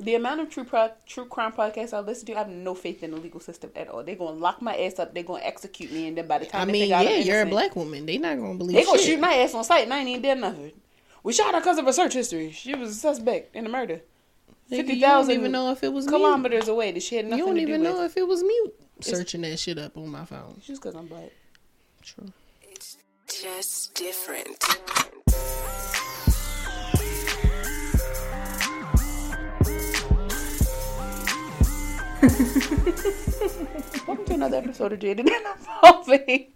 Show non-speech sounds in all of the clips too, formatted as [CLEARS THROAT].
The amount of true pro- true crime podcasts I listen to, I have no faith in the legal system at all. They're gonna lock my ass up. They're gonna execute me, and then by the time I mean, figure yeah, I'm you're a black woman. They're not gonna believe. They're gonna shit. shoot my ass on sight, and I ain't even did nothing. We shot her because of her search history. She was a suspect in the murder. Nigga, Fifty you don't thousand even know if it was kilometers away that she had Mute. nothing You don't to even do know with. if it was mute. Searching that shit up on my phone. Just because I'm black. True. It's just different. Welcome to another episode of Jaded and Evolving.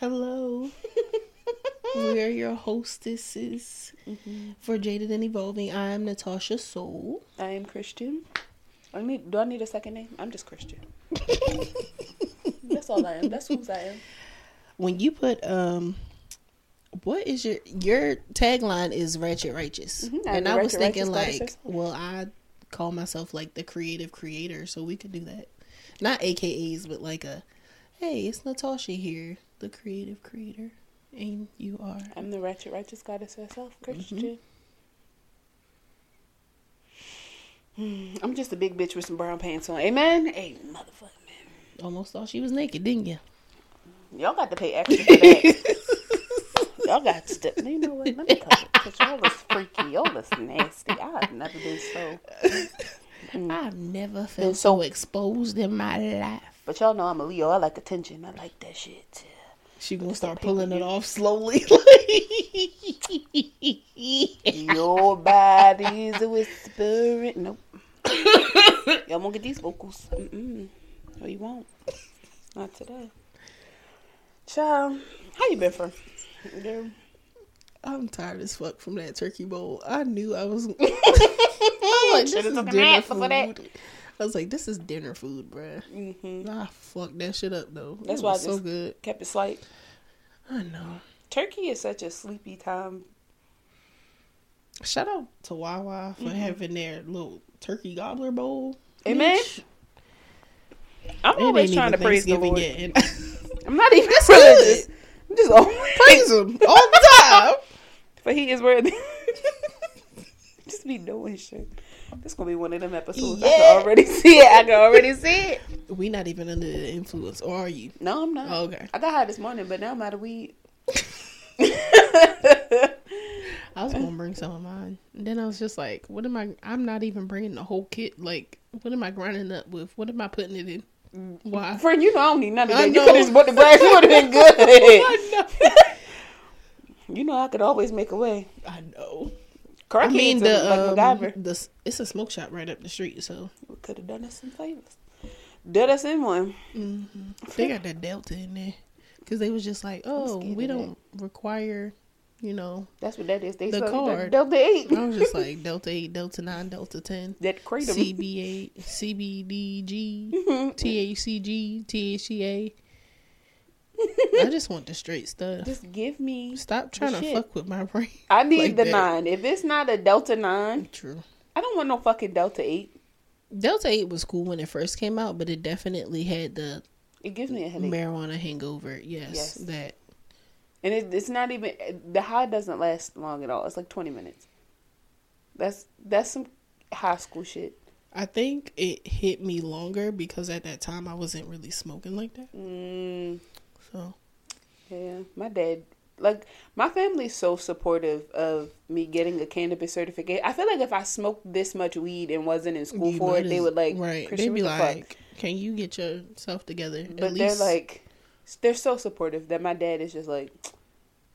Hello. we are your hostesses for Jaded and Evolving. I am Natasha Soul. I am Christian. I need. Do I need a second name? I'm just Christian. [LAUGHS] That's all I am. That's who I am. When you put um, what is your your tagline is ratchet righteous, Mhm, and I was thinking like, well, I call myself like the creative creator, so we could do that. Not AKAs, but like a, hey, it's Natasha here, the creative creator, and you are. I'm the ratchet righteous goddess herself, Christian. Hmm, [SIGHS] I'm just a big bitch with some brown pants on. Amen. Hey, motherfucker, man. Almost thought she was naked, didn't you? Y'all got to pay extra for that. [LAUGHS] y'all got to. You know what? Let me cut it. Cause y'all was freaky. Y'all was nasty. I've never been so. [LAUGHS] I've never Been felt so- so exposed in my life. But y'all know I'm a Leo. I like attention. I like that shit. She gonna start pulling it off slowly. [LAUGHS] Your body's a whispering. Nope. [LAUGHS] Y'all won't get these vocals. Mm-mm. No, you won't. Not today. Child, how you been for? I'm tired as fuck from that turkey bowl. I knew I was. [LAUGHS] [LAUGHS] I was like, this is dinner nap before that. food. I was like, this is dinner food, bruh. Mm-hmm. I fucked that shit up though. That's why I so good. Kept it slight. I know. Turkey is such a sleepy time. Shout out to Wawa for having their little turkey gobbler bowl. Amen. Bitch, I'm it always trying to praise the Lord. yet, [LAUGHS] I'm not even That's religious. I'm just always praise him all the time. [LAUGHS] But he is worthy. [LAUGHS] just be doing shit. This gonna be one of them episodes. Yeah. I can already [LAUGHS] see it. I can already see it. We not even under the influence, or are you? No, I'm not. Oh, okay. I got high this morning, but now I'm out of weed. I was gonna bring some of mine. And then I was just like, what am I? I'm not even bringing the whole kit. Like, what am I grinding up with? What am I putting it in? Why? Friend, you know I don't need none of that. You could have just bought the glass. You would have been [LAUGHS] good. You know I could always make a way. I know. Crackheads I mean, the like um, MacGyver. the it's a smoke shop right up the street, so We could have done us some favors. Did us in one. they got that Delta in there because they was just like, oh, we don't require, you know. That's what that is. They The card. Delta Eight. I was just like [LAUGHS] Delta eight, Delta nine, Delta ten. That kratom. CBA, CBDG. [LAUGHS] THCG, THCA. I just want the straight stuff. Just give me. Stop trying to shit. fuck with my brain. I [LAUGHS] need like the that. nine. If it's not a Delta nine, True. I don't want no fucking Delta Eight. Delta 8 was cool when it first came out, but it definitely had the It gives me a headache. marijuana hangover. Yes, Yes. that. And it, it's not even the high doesn't last long at all. It's like twenty minutes. That's that's some high school shit. I think it hit me longer because at that time I wasn't really smoking like that. Mm, So, yeah, my dad, like my family's so supportive of me getting a cannabis certificate. I feel like if I smoked this much weed and wasn't in school you for it, they would like right. Christian, They'd be the fuck? like, "Can you get yourself together?" At But least, they're like, they're so supportive that my dad is just like,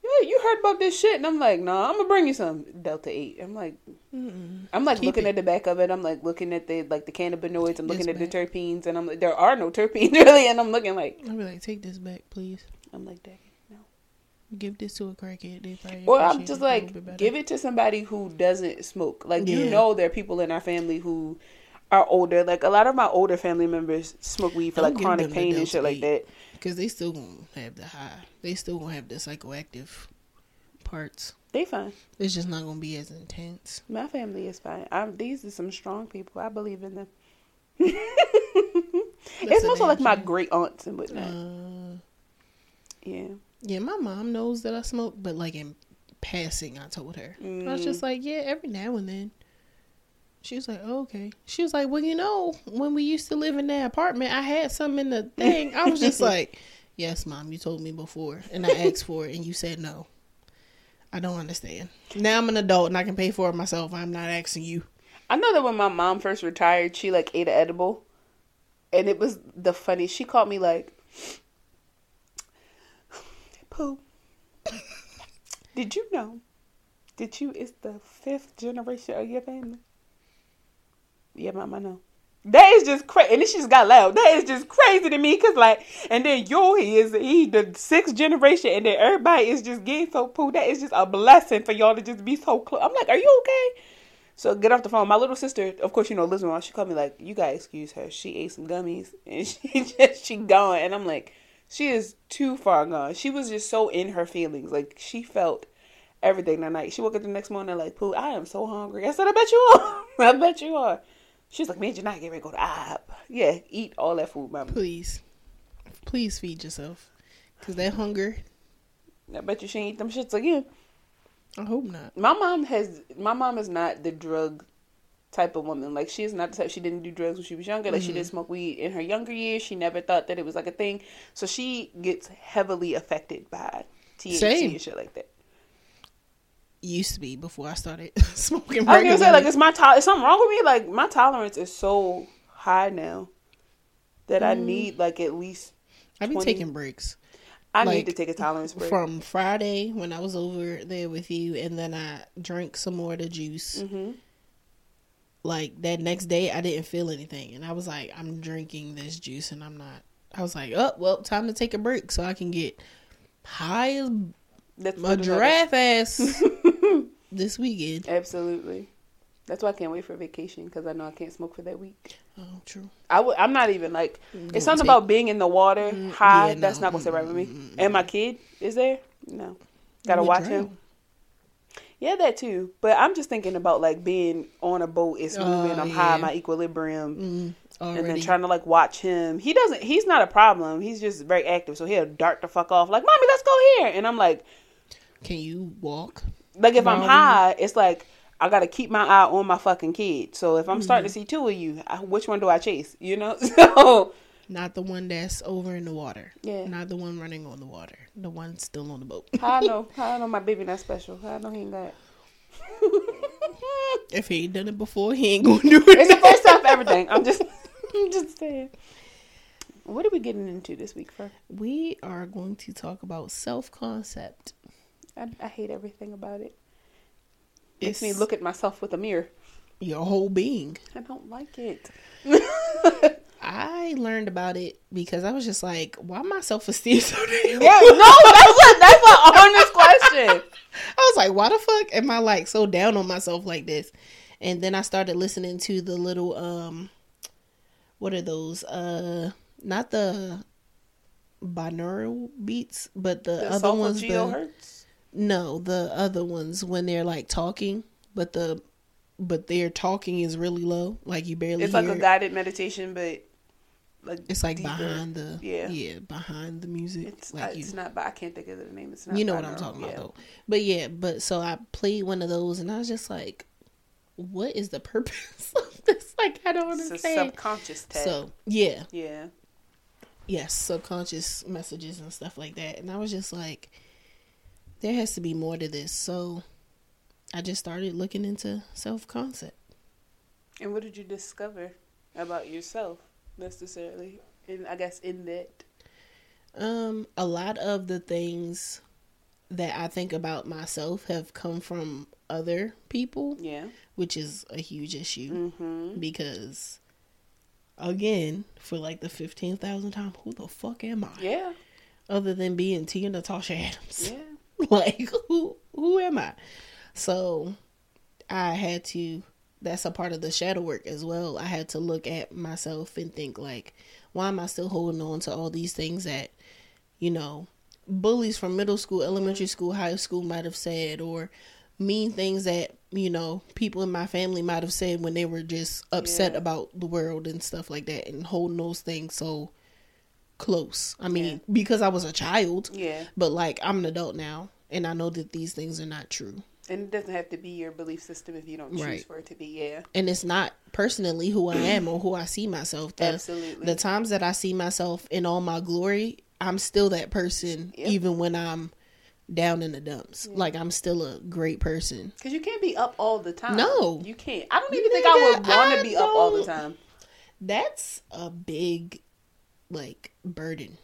yeah, you heard about this shit, and I'm like, nah, I'm gonna bring you some Delta Eight. I'm like, Mm-mm. I'm like Keep looking it. at the back of it. I'm like looking at the like the cannabinoids. I'm looking Yes, at the terpenes, and I'm like, there are no terpenes [LAUGHS] really, and I'm looking like, be like, "Take this back, please. I'm like, Daddy, no. Give this to a crackhead." They probably Or I'm just like, give it to somebody who doesn't smoke. Like you know, there are people in our family who are older. Like a lot of my older family members smoke weed for Don't like chronic pain and shit like that. because they still gonna have the high. They still gonna have the psychoactive parts. They fine. It's just not gonna be as intense. My family is fine. I'm, these are some strong people. I believe in them. [LAUGHS] it's also like my great aunts and whatnot. Uh, yeah. yeah, my mom knows that I smoke, but like in passing, I told her. I was Mm. just like, yeah, every now and then. She was like, oh, okay. She was like, well, you know, when we used to live in that apartment, I had some in the thing. I was just [LAUGHS] like, yes, mom, you told me before, and I asked for it, and you said no. I don't understand. Now I'm an adult and I can pay for it myself. I'm not asking you. I know that when my mom first retired, she like ate an edible, and it was the funny. She called me like, "Pooh, did you know that you is the fifth generation of your family?" Yeah, mom, I know. That is just crazy, and then she just got loud. That is just crazy to me, cause like, and then yo, he is he the sixth generation, and then everybody is just getting so poo. That is just a blessing for y'all to just be so close. I'm like, are you okay? So get off the phone. My little sister, of course, you know, lives. She called me like, "You gotta excuse her. She ate some gummies [LAUGHS] and she just she gone." And I'm like, she is too far gone. She was just so in her feelings. Like she felt everything that night. She woke up the next morning like, "Pooh, I am so hungry." I said, "I bet you are. [LAUGHS] I bet you are." She's like, "Man, you're not getting ready to go to IHOP." Yeah, eat all that food, mama. Please, please feed yourself, cause that hunger. I bet you she ain't eat them shits again. I hope not. My mom has. My mom is not the drug type of woman. Like she is not the type. She didn't do drugs when she was younger. Like she didn't mm-hmm. smoke weed in her younger years. She never thought that it was like a thing. So she gets heavily affected by THC Same. and shit like that. Used to be before I started [LAUGHS] smoking. I was gonna say like, it's my to- is something wrong with me? Like my tolerance is so high now that I need like at least. I've been taking breaks. I Like, need to take a tolerance break. from Friday when I was over there with you, and then I drank some more of the juice. hmm Like that next day, I didn't feel anything, and I was like, "I'm drinking this juice, and I'm not." I was like, "Oh, well, time to take a break so I can get high as That's a giraffe ass [LAUGHS] [LAUGHS] [LAUGHS] this weekend." Absolutely. That's why I can't wait for vacation because I know I can't smoke for that week. Oh, true. I w- I'm not even like Gonna it's something take- about being in the water mm-hmm. high. yeah, That's no. not gonna sit right with me. Mm-hmm. And my kid is there. No, gotta watch drown. him. Yeah, that too. But I'm just thinking about like being on a boat. It's Oh, moving. I'm high. My equilibrium. Mm, And then trying to like watch him. He doesn't. He's not a problem. He's just very active. So he'll dart the fuck off. Like, mommy, let's go here. And I'm like, Can you walk? Like if I'm high, it's like I gotta keep my eye on my fucking kid. So if I'm starting Mm-hmm. to see two of you, I- which one do I chase? You know. [LAUGHS] So Not the one that's over in the water. Yeah. Not the one running on the water. The one still on the boat. how I know? [LAUGHS] How I know my baby not special? How I know he ain't got? [LAUGHS] if he ain't done it before, he ain't gonna do it. It's the first time for everything. I'm just, I'm just saying. What are we getting into this week, for? we are going to talk about self concept. I, I hate everything about it. Makes me look at myself with a mirror. Your whole being. I don't like it. [LAUGHS] I learned about it because I was just like, why my self esteem so [LAUGHS] damn? Yeah, no, that's a that's an honest question. [LAUGHS] I was like, why the fuck am I like so down on myself like this? And then I started listening to the little um what are those? Uh not the binaural beats, but the, The other ones the. No, the other ones when they're like talking, but the but their talking is really low, like you barely It's like a it. guided meditation, but like It's like deeper. behind the Yeah. yeah, behind the music. It's like uh, you, it's not, but I can't think of the name. It's not. you know what I'm talking yeah. about though. But yeah, but so I played one of those and I was just like, what is the purpose [LAUGHS] of this? Like I don't It's understand. subconscious tag. So yeah, yeah, yes, subconscious messages and stuff like that. And I was just like, there has to be more to this. So I just started looking into self concept. and what did you discover about yourself necessarily? And I guess in that, Um, a lot of the things that I think about myself have come from other people, yeah. which is a huge issue Mm-hmm. because, again, for like the fifteen thousand time, who the fuck am I? Yeah, Other than being Tia Natasha Adams, yeah. [LAUGHS] like who who am I? So, I had to. That's a part of the shadow work as well. I had to look at myself and think like, why am I still holding on to all these things that, you know, bullies from middle school, elementary school, high school might have said, or mean things that you know people in my family might have said when they were just upset Yeah. about the world and stuff like that, and holding those things so close. I mean, Yeah. because I was a child, Yeah. but like I'm an adult now, and I know that these things are not true. And it doesn't have to be your belief system if you don't choose Right. for it to be. Yeah. and it's not personally who I am or who I see myself. The, Absolutely. The times that I see myself in all my glory, I'm still that person, Yep. even when I'm down in the dumps. Like I'm still a great person. Because you can't be up all the time. No. You can't. I don't even think I would want to be up all the time. That's a big, like, burden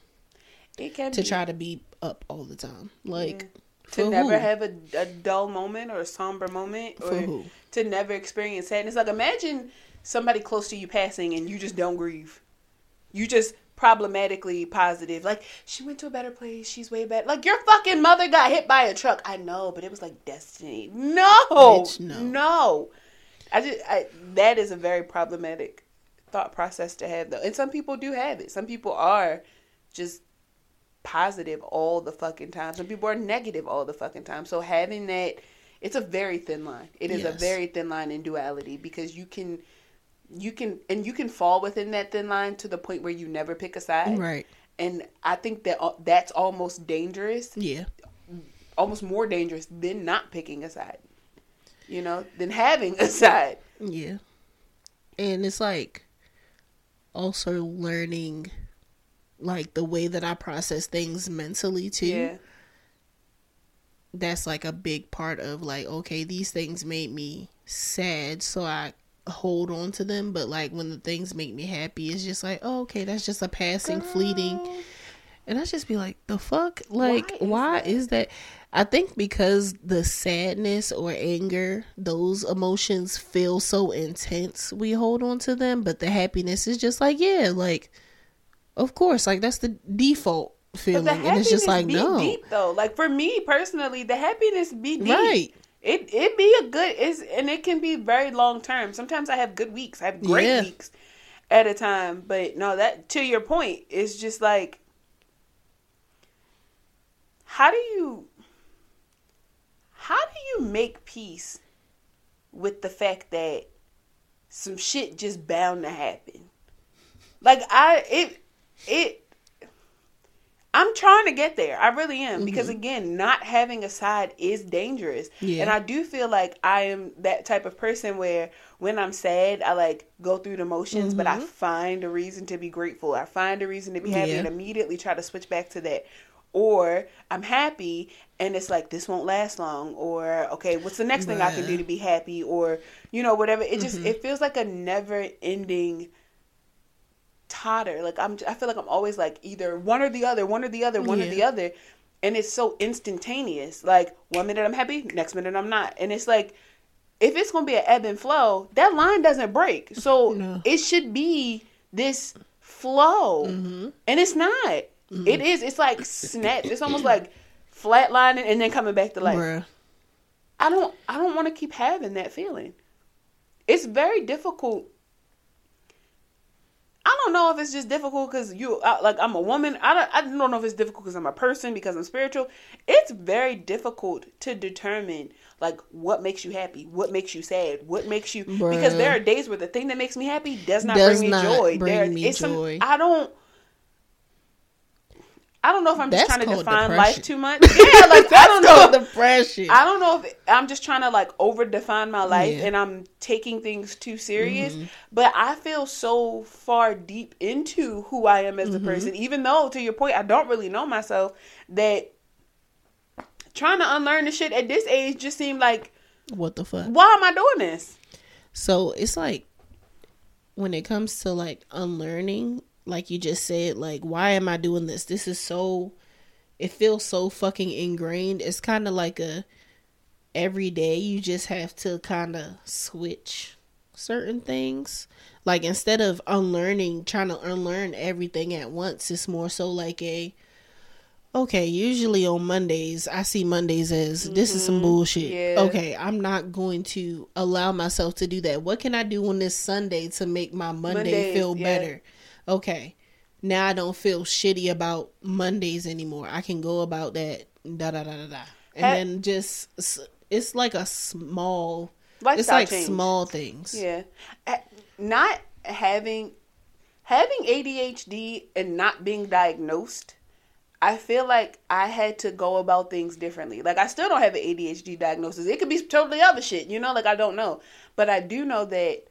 It can to be. try to be up all the time. Like, to never who? have a, a dull moment or a somber moment For or who? to never experience sadness. Like imagine somebody close to you passing and you just don't grieve. You just problematically positive. Like she went to a better place. She's way better. Like your fucking mother got hit by a truck. I know, but it was like destiny. No, Bitch, no. no. I just I, that is a very problematic thought process to have though, and some people do have it. Some people are just positive all the fucking time. Some people are negative all the fucking time. So having that, it's a very thin line. It is a very thin line in duality because you can, you can, and you can fall within that thin line to the point where you never pick a side. right. And I think that uh, that's almost dangerous, Yeah. almost more dangerous than not picking a side. You know, than having a [LAUGHS] side. Yeah. And it's like also learning like the way that I process things mentally too. Yeah. That's like a big part of like, okay, these things made me sad, so I hold on to them. But like when the things make me happy, it's just like, oh, okay, that's just a passing, fleeting. And I just be like, the fuck? Like, Why why, is is, that? I think because the sadness or anger, those emotions feel so intense, we hold on to them. But the happiness is just like, yeah, like, of course, like that's the default feeling. And it's just like, be no. deep though. Like for me personally, the happiness be deep. Right. It it be a good is and it can be very long term. Sometimes I have good weeks. I have great Yeah. weeks at a time. But no, that to your point, it's just like how do you how do you make peace with the fact that some shit just bound to happen? Like I it it I'm trying to get there. I really am mm-hmm. because again, not having a side is dangerous. Yeah. And I do feel like I am that type of person where when I'm sad, I like go through the motions, but I mm-hmm. find a reason to be grateful. I find a reason to be happy Yeah. and immediately try to switch back to that. Or I'm happy and it's like this won't last long or okay, what's the next thing I can do to be happy or you know whatever. It just mm-hmm. it feels like a never ending totter. Like I'm, I feel like I'm always like either one or the other, one or the other, one or the other, and it's so instantaneous. Like one minute I'm happy, next minute I'm not, and it's like if it's gonna be an ebb and flow, that line doesn't break. So No. it should be this flow, mm-hmm. and it's not. Mm-hmm. It is. It's like [COUGHS] snap. It's almost like flatlining and then coming back to life. Bruh. I don't I don't want to keep having that feeling. It's very difficult. I don't know if it's just difficult because you I- like I'm a woman. I don't I don't know if it's difficult because I'm a person because I'm spiritual. It's very difficult to determine like what makes you happy, what makes you sad, what makes you because there are days where the thing that makes me happy does not Does bring me not joy. bring there, me it's some- I don't. I don't know if I'm just That's trying to define depression. life too much. [LAUGHS] Yeah, like I don't know. depression. I don't know if I'm just trying to like over define my life Yeah. and I'm taking things too serious, Mm-hmm. but I feel so far deep into who I am as Mm-hmm. a person, even though to your point, I don't really know myself, that trying to unlearn the shit at this age just seemed like, what the fuck? why am I doing this? So it's like when it comes to like unlearning, like you just said, like why am I doing this? This is so it feels so fucking ingrained. It's kind of like a every day you just have to kind of switch certain things. Like instead of unlearning, trying to unlearn everything at once, it's more so like a okay, usually on Mondays, I see Mondays as this is some mm-hmm. bullshit. Yeah. Okay, I'm not going to allow myself to do that. What can I do on this Sunday to make my Monday Mondays, feel yeah. better? Okay. Now I don't feel shitty about Mondays anymore. I can go about that da da da da da. And then just it's like a small it's like change. small things. Yeah, not having having ADHD and not being diagnosed. I feel like I had to go about things differently. Like I still don't have an ADHD diagnosis. It could be totally other shit, you know, like I don't know. But I do know that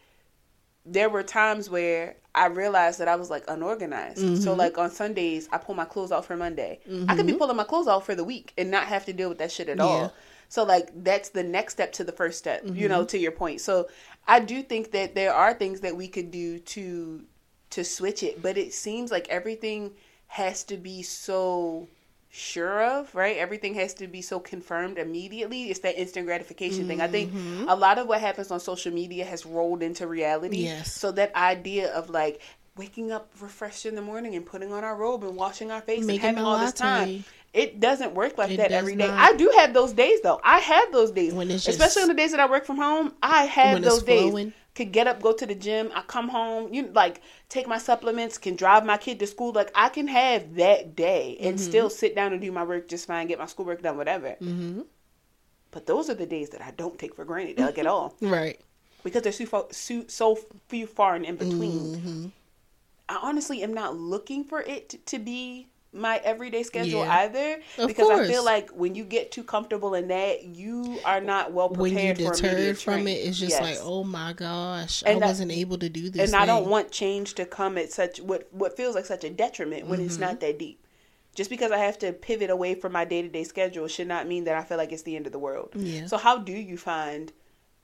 there were times where I realized that I was like unorganized. Mm-hmm. So like on Sundays, I pull my clothes out for Monday. I could be pulling my clothes out for the week and not have to deal with that shit at Mm-hmm. Yeah. Mm-hmm. all. So like that's the next step to the first step, you know, to your point. So I do think that there are things that we could do to to switch it, but it seems like everything has to be so sure of, right? Everything has to be so confirmed immediately. It's that instant gratification thing. I think Mm-hmm. a lot of what happens on social media has rolled into reality. Yes. So that idea of like waking up refreshed in the morning and putting on our robe and washing our face Making and having all this latte. time. It doesn't work like It that every day. not. I do have those days though. I have those days. When it's just- Especially on the days that I work from home, I have those days. flowing. Could get up, go to the gym. I come home, you like take my supplements, can drive my kid to school. Like I can have that day and Mm-hmm. still sit down and do my work just fine, get my schoolwork done, whatever. Mm-hmm. But those are the days that I don't take for granted, like at all, [LAUGHS] Right. because there's so, far, so, so few far and in between. Mm-hmm. I honestly am not looking for it to, to be my everyday schedule Yeah. either Of because I feel like when you get too comfortable in that, you are not well prepared. When you prepared for immediate deterred from it, it's just Yes. like, oh my gosh, And I that- wasn't able to do this. and I don't want change to come at such what what feels like such a detriment when it's Mm-hmm. not that deep. Just because I have to pivot away from my day to day schedule should not mean that I feel like it's the end of the world. Yeah. So how do you find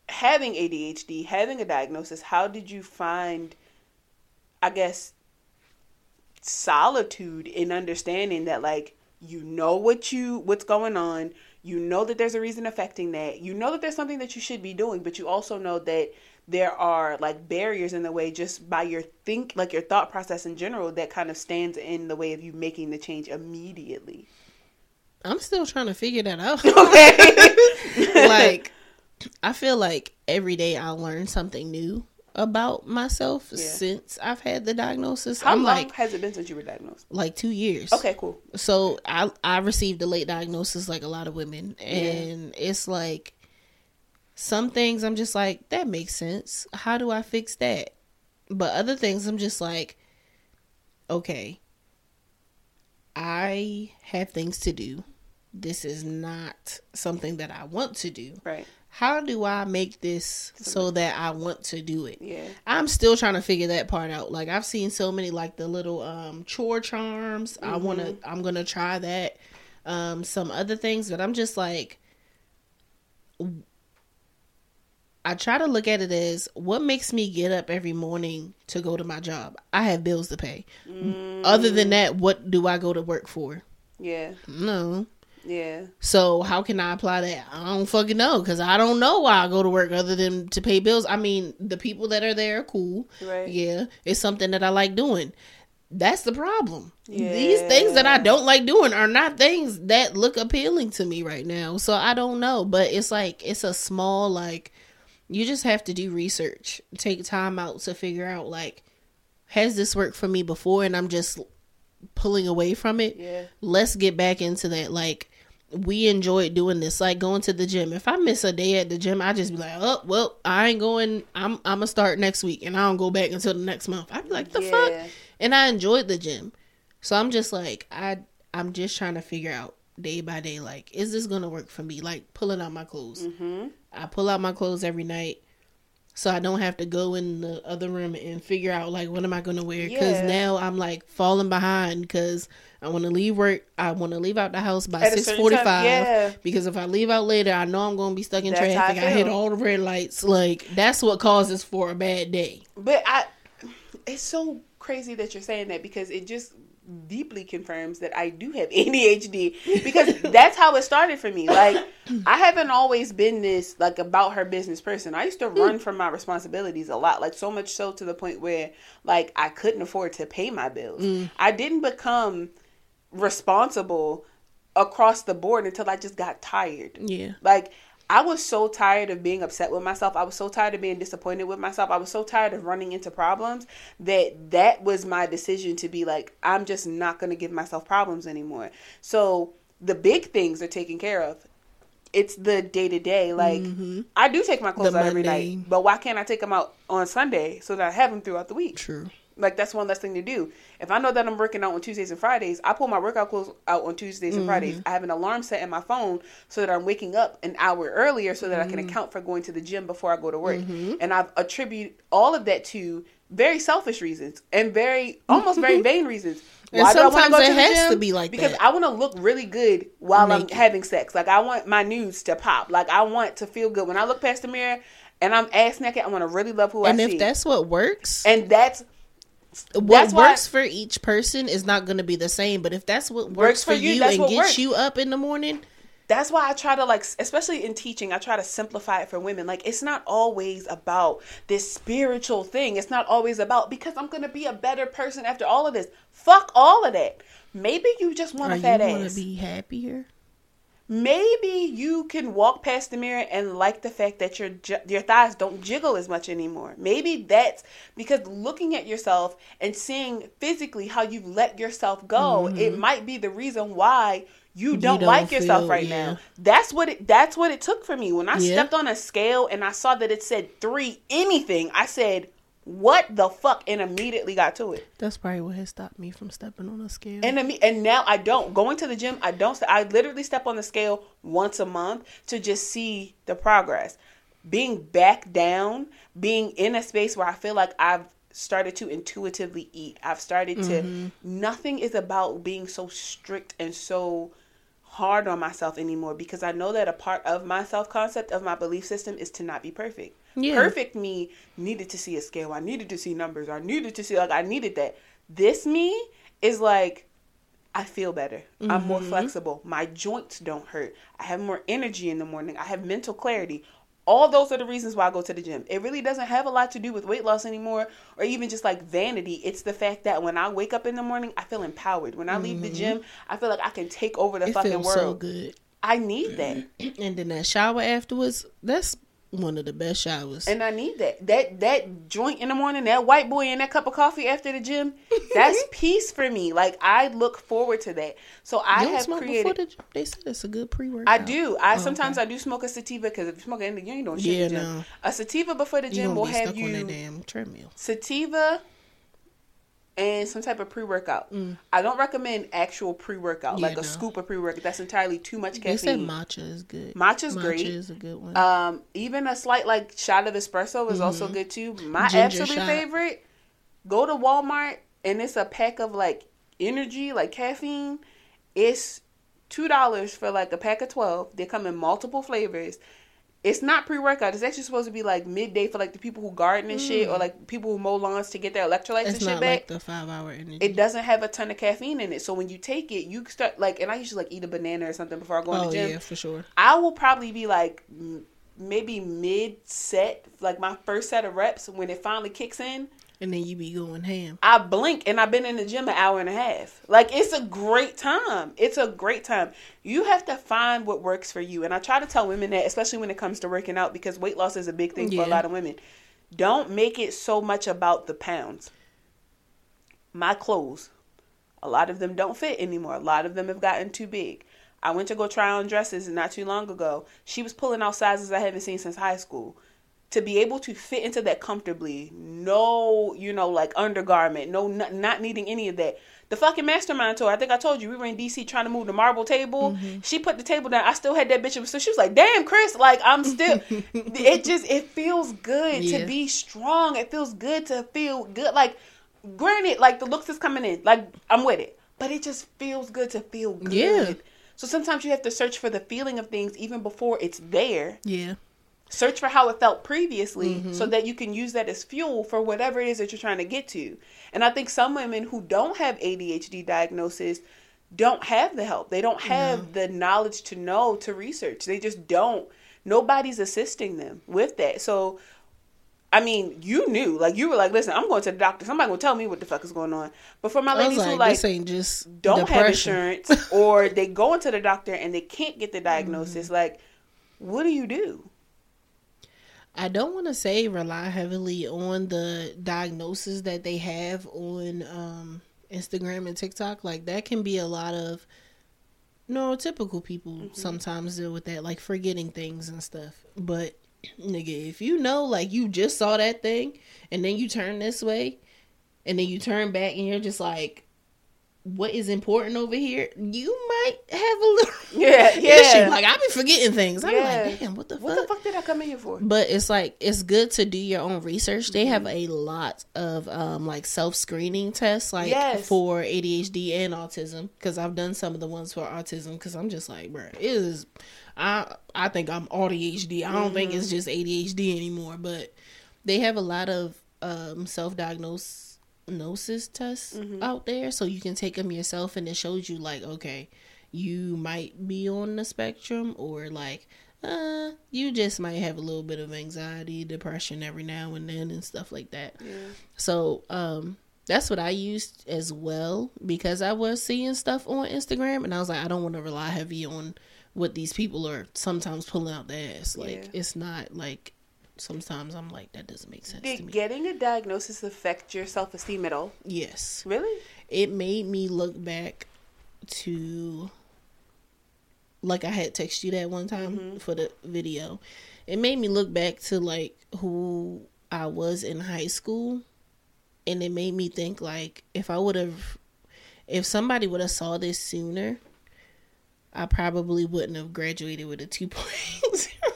having ADHD, having a diagnosis? How did you find, I guess, solitude in understanding that like you know what you what's going on. You know that there's a reason affecting that. You know that there's something that you should be doing but you also know that there are like barriers in the way just by your think like your thought process in general that kind of stands in the way of you making the change immediately. I'm still trying to figure that out. [LAUGHS] okay. [LAUGHS] Like, I feel like every day I learn something new about myself Yeah. since I've had the diagnosis. how I'm long like, has it been since you were diagnosed like two years. okay cool So I I received a late diagnosis like a lot of women, and it's like some things I'm just like that makes sense. How do I fix that? But other things I'm just like, okay, I have things to do. This is not something that I want to do. right How do I make this so that I want to do it? yeah I'm still trying to figure that part out. Like I've seen so many like the little um chore charms. I want to I'm going to try that. Um some other things, but I'm just like I try to look at it as what makes me get up every morning to go to my job. I have bills to pay. Other than that, what do I go to work for? yeah No. Yeah So how can I apply that? I don't fucking know because I don't know why I go to work other than to pay bills. I mean, the people that are there are cool. Right. Yeah, it's something that I like doing. That's the problem. These things that I don't like doing are not things that look appealing to me right now. So I don't know, but it's like it's a small like you just have to do research. Take time out to figure out like has this worked for me before and I'm just pulling away from it yeah let's get back into that. Like we enjoyed doing this, like going to the gym. If I miss a day at the gym, I just be like, oh well, I ain't going. I'm I'm gonna start next week, and I don't go back until the next month. I'd be like, the Yeah. fuck. And I enjoyed the gym, so I'm just like, I I'm just trying to figure out day by day, like, is this gonna work for me? Like pulling out my clothes. mm-hmm I pull out my clothes every night. So I don't have to go in the other room and figure out like what am I going to wear because Yeah. now I'm like falling behind because I want to leave work. I want to leave out the house by six forty five. yeah. Because if I leave out later, I know I'm going to be stuck in That's how I traffic. I, hit all the red lights. Like that's what causes for a bad day. But I, it's so crazy that you're saying that because it just deeply confirms that I do have [LAUGHS] ADHD because that's how it started for me. Like I haven't always been this like about her business person. I used to hmm. run from my responsibilities a lot, like so much so to the point where like I couldn't afford to pay my bills. Mm. I didn't become responsible across the board until I just got tired. Yeah. Like I was so tired of being upset with myself. I was so tired of being disappointed with myself. I was so tired of running into problems that that was my decision to be like I'm just not going to give myself problems anymore. So the big things are taken care of. It's the day to day. Like mm-hmm. I do take my clothes The out every night, but why can't I take them out on Sunday so that I have them throughout the week? True. Like that's one less thing to do. If I know that I'm working out on Tuesdays and Fridays, I pull my workout clothes out on Tuesdays and Fridays. Mm-hmm. I have an alarm set in my phone so that I'm waking up an hour earlier so that I can mm-hmm. account for going to the gym before I go to work. Mm-hmm. And I've attribute all of that to very selfish reasons and very almost very [LAUGHS] vain reasons. And Why do I go it to the has gym? to be like because that. I want to look really good while I'm having sex. Like I want my nudes to pop. Like I want to feel good when I look past the mirror and I'm ass naked. I want to really love who And I see. And if that's what works, and that's what that's why- works for each person is not going to be the same. But if that's what works, Works for you, you, and gets works. you up in the morning, that's why I try to like, especially in teaching, I try to simplify it for women. Like, it's not always about this spiritual thing. It's not always about because I'm gonna be a better person after all of this. Fuck all of that. Maybe you just want or a you fat want ass. to be happier. Maybe you can walk past the mirror and like the fact that your your thighs don't jiggle as much anymore. Maybe that's because looking at yourself and seeing physically how you've let yourself go, it mm-hmm. might be the reason why you don't, don't like yourself right yeah. now. That's what it that's what it took for me. When I Yeah. stepped on a scale and I saw that it said 3 anything, I said, "What the fuck?" and immediately got to it. That's probably what has stopped me from stepping on a scale. And imme- and now I don't going to the gym. I don't. I literally step on the scale once a month to just see the progress. Being back down, being in a space where I feel like I've started to intuitively eat. I've started to. Mm-hmm. Nothing is about being so strict and so hard on myself anymore because I know that a part of my self concept of my belief system is to not be perfect. Yeah. Perfect me needed to see a scale. I needed to see numbers. I needed to see like I needed that. This me is like I feel better. I'm more mm-hmm. flexible. My joints don't hurt. I have more energy in the morning. I have mental clarity. All those are the reasons why I go to the gym. It really doesn't have a lot to do with weight loss anymore or even just like vanity. It's the fact that when I wake up in the morning, I feel empowered. When I leave the gym, mm-hmm. I feel like I can take over the it fucking feels world. so good. I need that. [CLEARS THROAT] And then that shower afterwards, that's one of the best showers. And I need that. That that joint in the morning, that white boy and that cup of coffee after the gym, that's [LAUGHS] peace for me. Like I look forward to that. So I you don't have smoke created before the gym? They said it's a good pre-workout. I do. I Oh, sometimes okay. I do smoke a sativa because if you smoke it, in the gym, you ain't doing shit Yeah, the gym. no. A sativa before the gym will have stuck on that you damn treadmill. sativa and some type of pre workout. I don't recommend actual pre workout, Mm. Yeah, like a no. scoop of pre workout. That's entirely too much caffeine. They matcha is good. Matcha's matcha great. is a good one. Um, even a slight like shot of espresso is also good too. My Mm-hmm. Ginger absolute shot. favorite: go to Walmart and it's a pack of like energy, like caffeine. It's two dollars for like a pack of twelve. They come in multiple flavors. It's not pre workout. It's actually supposed to be like midday for like the people who garden and shit, or like people who mow lawns to get their electrolytes and Mm. shit back like the five-hour energy. it doesn't have a ton of caffeine in it. So when you take it, you start like, and I usually like eat a banana or something before I go in oh the gym. yeah, for sure. I will probably be like maybe mid set, like my first set of reps when it finally kicks in. And then you be going ham. I blink and I've been in the gym an hour and a half. Like it's a great time. It's a great time. You have to find what works for you. And I try to tell women that, especially when it comes to working out, because weight loss is a big thing for a lot of women. Don't make it so much about the pounds. My clothes, a lot of them don't fit anymore. A lot of them have gotten too big. I went to go try on dresses not too long ago. She was pulling out sizes I haven't seen since high school. To be able to fit into that comfortably, no, you know, like undergarment, no, not, not needing any of that. The fucking mastermind tour. I think I told you we were in DC trying to move the marble table. Mm-hmm. She put the table down. I still had that bitch. So she was like, "Damn, Chris, like I'm still." [LAUGHS] it just it feels good Yeah. to be strong. It feels good to feel good. Like, granted, like the looks is coming in. Like I'm with it, but it just feels good to feel good. Yeah. So sometimes you have to search for the feeling of things even before it's there. Yeah. Search for how it felt previously Mm-hmm. so that you can use that as fuel for whatever it is that you're trying to get to. And I think some women who don't have ADHD diagnosis don't have the help. They don't have the knowledge to know to research. They just don't. Nobody's assisting them with that. So I mean, you knew, like you were like, listen, I'm going to the doctor. Somebody gonna tell me what the fuck is going on. But for my ladies who like, like this ain't just don't have insurance or [LAUGHS] they go into the doctor and they can't get the diagnosis, Mm-hmm. like, what do you do? I don't want to say rely heavily on the diagnosis that they have on um, Instagram and TikTok. Like that can be a lot of neurotypical people Mm-hmm. sometimes deal with that, like forgetting things and stuff. But nigga, if you know, like you just saw that thing and then you turn this way, and then you turn back and you're just like what is important over here you might have a little [LAUGHS] Yeah, [LAUGHS] issue yeah. like I've been forgetting things i'm Yeah. like damn what the what fuck the fuck did I come in here for? but it's like it's good to do your own research they have Mm-hmm. a lot of um like self-screening tests like Yes. for adhd and autism because i've done some of the ones for autism because i'm just like bruh, it is i i think i'm adhd i don't think Mm-hmm. it's just adhd anymore but they have a lot of um self-diagnosis tests Mm-hmm. out there so you can take them yourself and it shows you like okay you might be on the spectrum or like uh you just might have a little bit of anxiety depression every now and then and stuff like that so um that's what i used as well because i was seeing stuff on instagram and i was like i don't want to rely heavy on what these people are sometimes pulling out their ass like Yeah. it's not like sometimes i'm like that doesn't make sense to Did me getting a diagnosis affect your self esteem at all? yes Really? it made me look back to like I had texted you that one time mm-hmm. for the video. It made me look back to like who I was in high school and it made me think like if I would have if somebody would have saw this sooner, I probably wouldn't have graduated with a 2.0. [LAUGHS]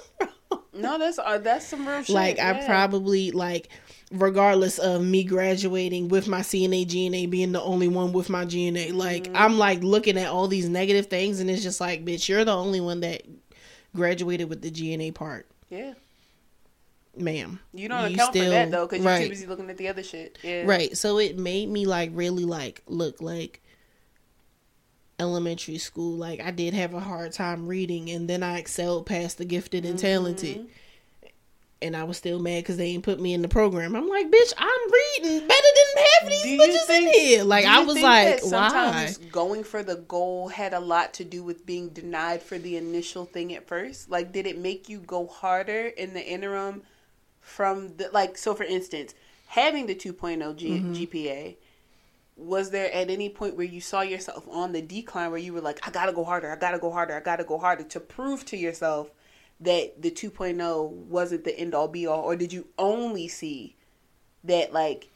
No, that's uh, that's some real shit. like I probably like regardless of me graduating with my CNA GNA being the only one with my GNA like Mm-hmm. I'm like looking at all these negative things and it's just like bitch you're the only one that graduated with the GNA part yeah. ma'am You don't You account for that though, because you're too busy looking at the other shit. Yeah. right so it made me like really like look like elementary school like I did have a hard time reading and then I excelled past the gifted and talented Mm-hmm. and I was still mad because they ain't put me in the program. I'm like, bitch, I'm reading better than half of these bitches think- in here. Like, I was like, why? going for the goal had a lot to do with being denied for the initial thing at first? Like, did it make you go harder in the interim from the like? So, for instance, having the 2.0 G- Mm-hmm. GPA. Was there at any point where you saw yourself on the decline where you were like, I gotta go harder, I gotta go harder, I gotta go harder to prove to yourself that the 2.0 wasn't the end all be all? Or did you only see that, like,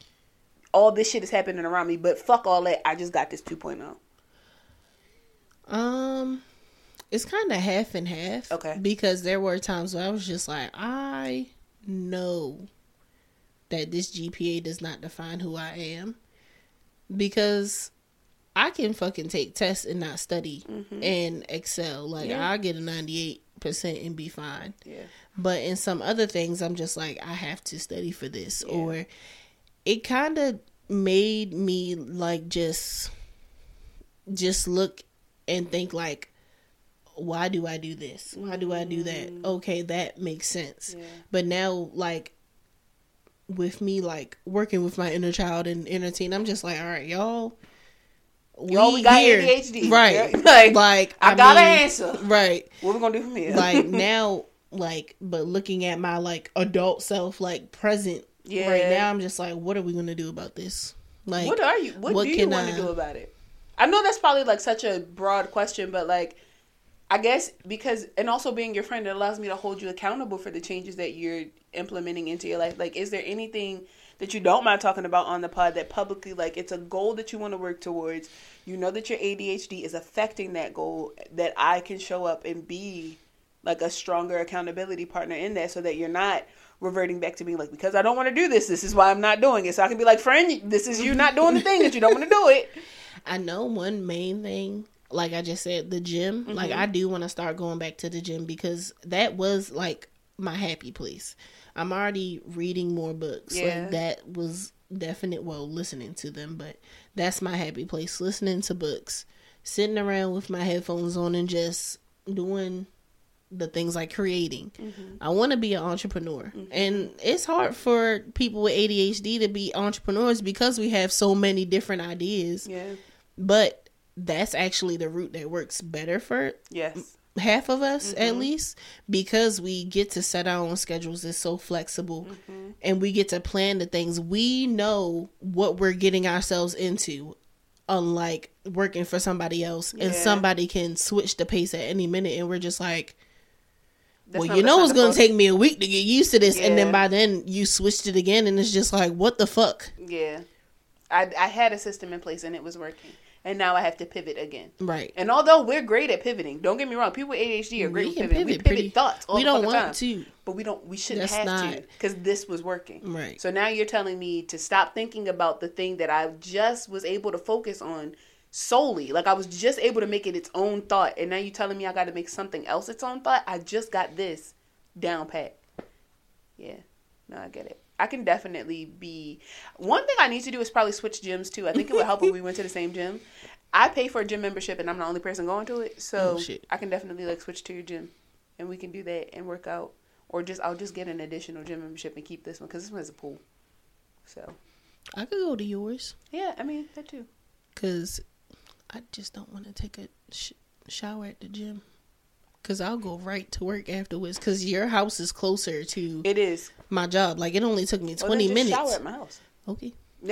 all this shit is happening around me, but fuck all that. I just got this oh? 2.0. Um, it's kind of half and half. Okay. Because there were times where I was just like, I know that this GPA does not define who I am. Because I can fucking take tests and not study mm-hmm. and excel. Like, Yeah. I'll get a 98% and be fine. Yeah. But in some other things, I'm just like, I have to study for this. Yeah. Or it kind of made me like just, just look and think like, why do I do this? Why do I do that? Mm-hmm. Okay, that makes sense. Yeah. But now, like, with me, like, working with my inner child and inner teen, I'm just like, all right, y'all. Y'all, we got ADHD. [LAUGHS] Right. [LAUGHS] Like, [LAUGHS] Like, I, got mean, an answer. Right What we gonna do from here? like now like but looking at my like adult self like present Yeah. right now i'm just like what are we gonna do about this like what are you? What, what do you want I- to do about it? I know that's probably like such a broad question, but like, I guess because and also being your friend, it allows me to hold you accountable for the changes that you're implementing into your life. Like, is there anything that you don't mind talking about on the pod that publicly, like, it's a goal that you want to work towards? You know that your ADHD is affecting that goal. That I can show up and be like a stronger accountability partner in that, so that you're not reverting back to being like, because I don't want to do this. This is why I'm not doing it. So I can be like, friend, this is you not doing the thing that you don't want to do it. [LAUGHS] i know one main thing like i just said the gym like Mm-hmm. i do want to start going back to the gym because that was like my happy place i'm already reading more books Yeah. like that was definite well listening to them but that's my happy place listening to books sitting around with my headphones on and just doing the things like creating. Mm-hmm. I want to be an entrepreneur. And it's hard for people with ADHD to be entrepreneurs because we have so many different ideas. Yeah. But that's actually the route that works better for Yes. half of us Mm-hmm. at least because we get to set our own schedules. It's so flexible. Mm-hmm. and we get to plan the things. We know what we're getting ourselves into unlike working for somebody else. And somebody can switch the pace at any minute. And we're just like That's well you know it's going to focus. take me a week to get used to this. And then by then you switched it again. And it's just like what the fuck? Yeah. I, I had a system in place and it was working, and now I have to pivot again. Right. And although we're great at pivoting, don't get me wrong, people with ADHD are great can pivoting. we pivot pivot pretty- thoughts. All we the don't want time. to. but we don't. We shouldn't That's have to because this was working. Right. So now you're telling me to stop thinking about the thing that I just was able to focus on solely. Like I was just able to make it its own thought, and now you're telling me I got to make something else its own thought. I just got this down pat. Yeah. No, I get it. I can definitely be. One thing I need to do is probably switch gyms too. I think it would help if we went to the same gym. I pay for a gym membership, and I'm the only person going to it, so Oh. I can definitely like switch to your gym, and we can do that and work out, or just I'll just get an additional gym membership and keep this one because this one has a pool. So I could go to yours yeah, I mean that too. because I just don't want to take a sh- shower at the gym. Cause I'll go right to work afterwards. Cause your house is closer to It is my job. Like it only took me Well, twenty just minutes. Shower at my house. Okay. [LAUGHS] we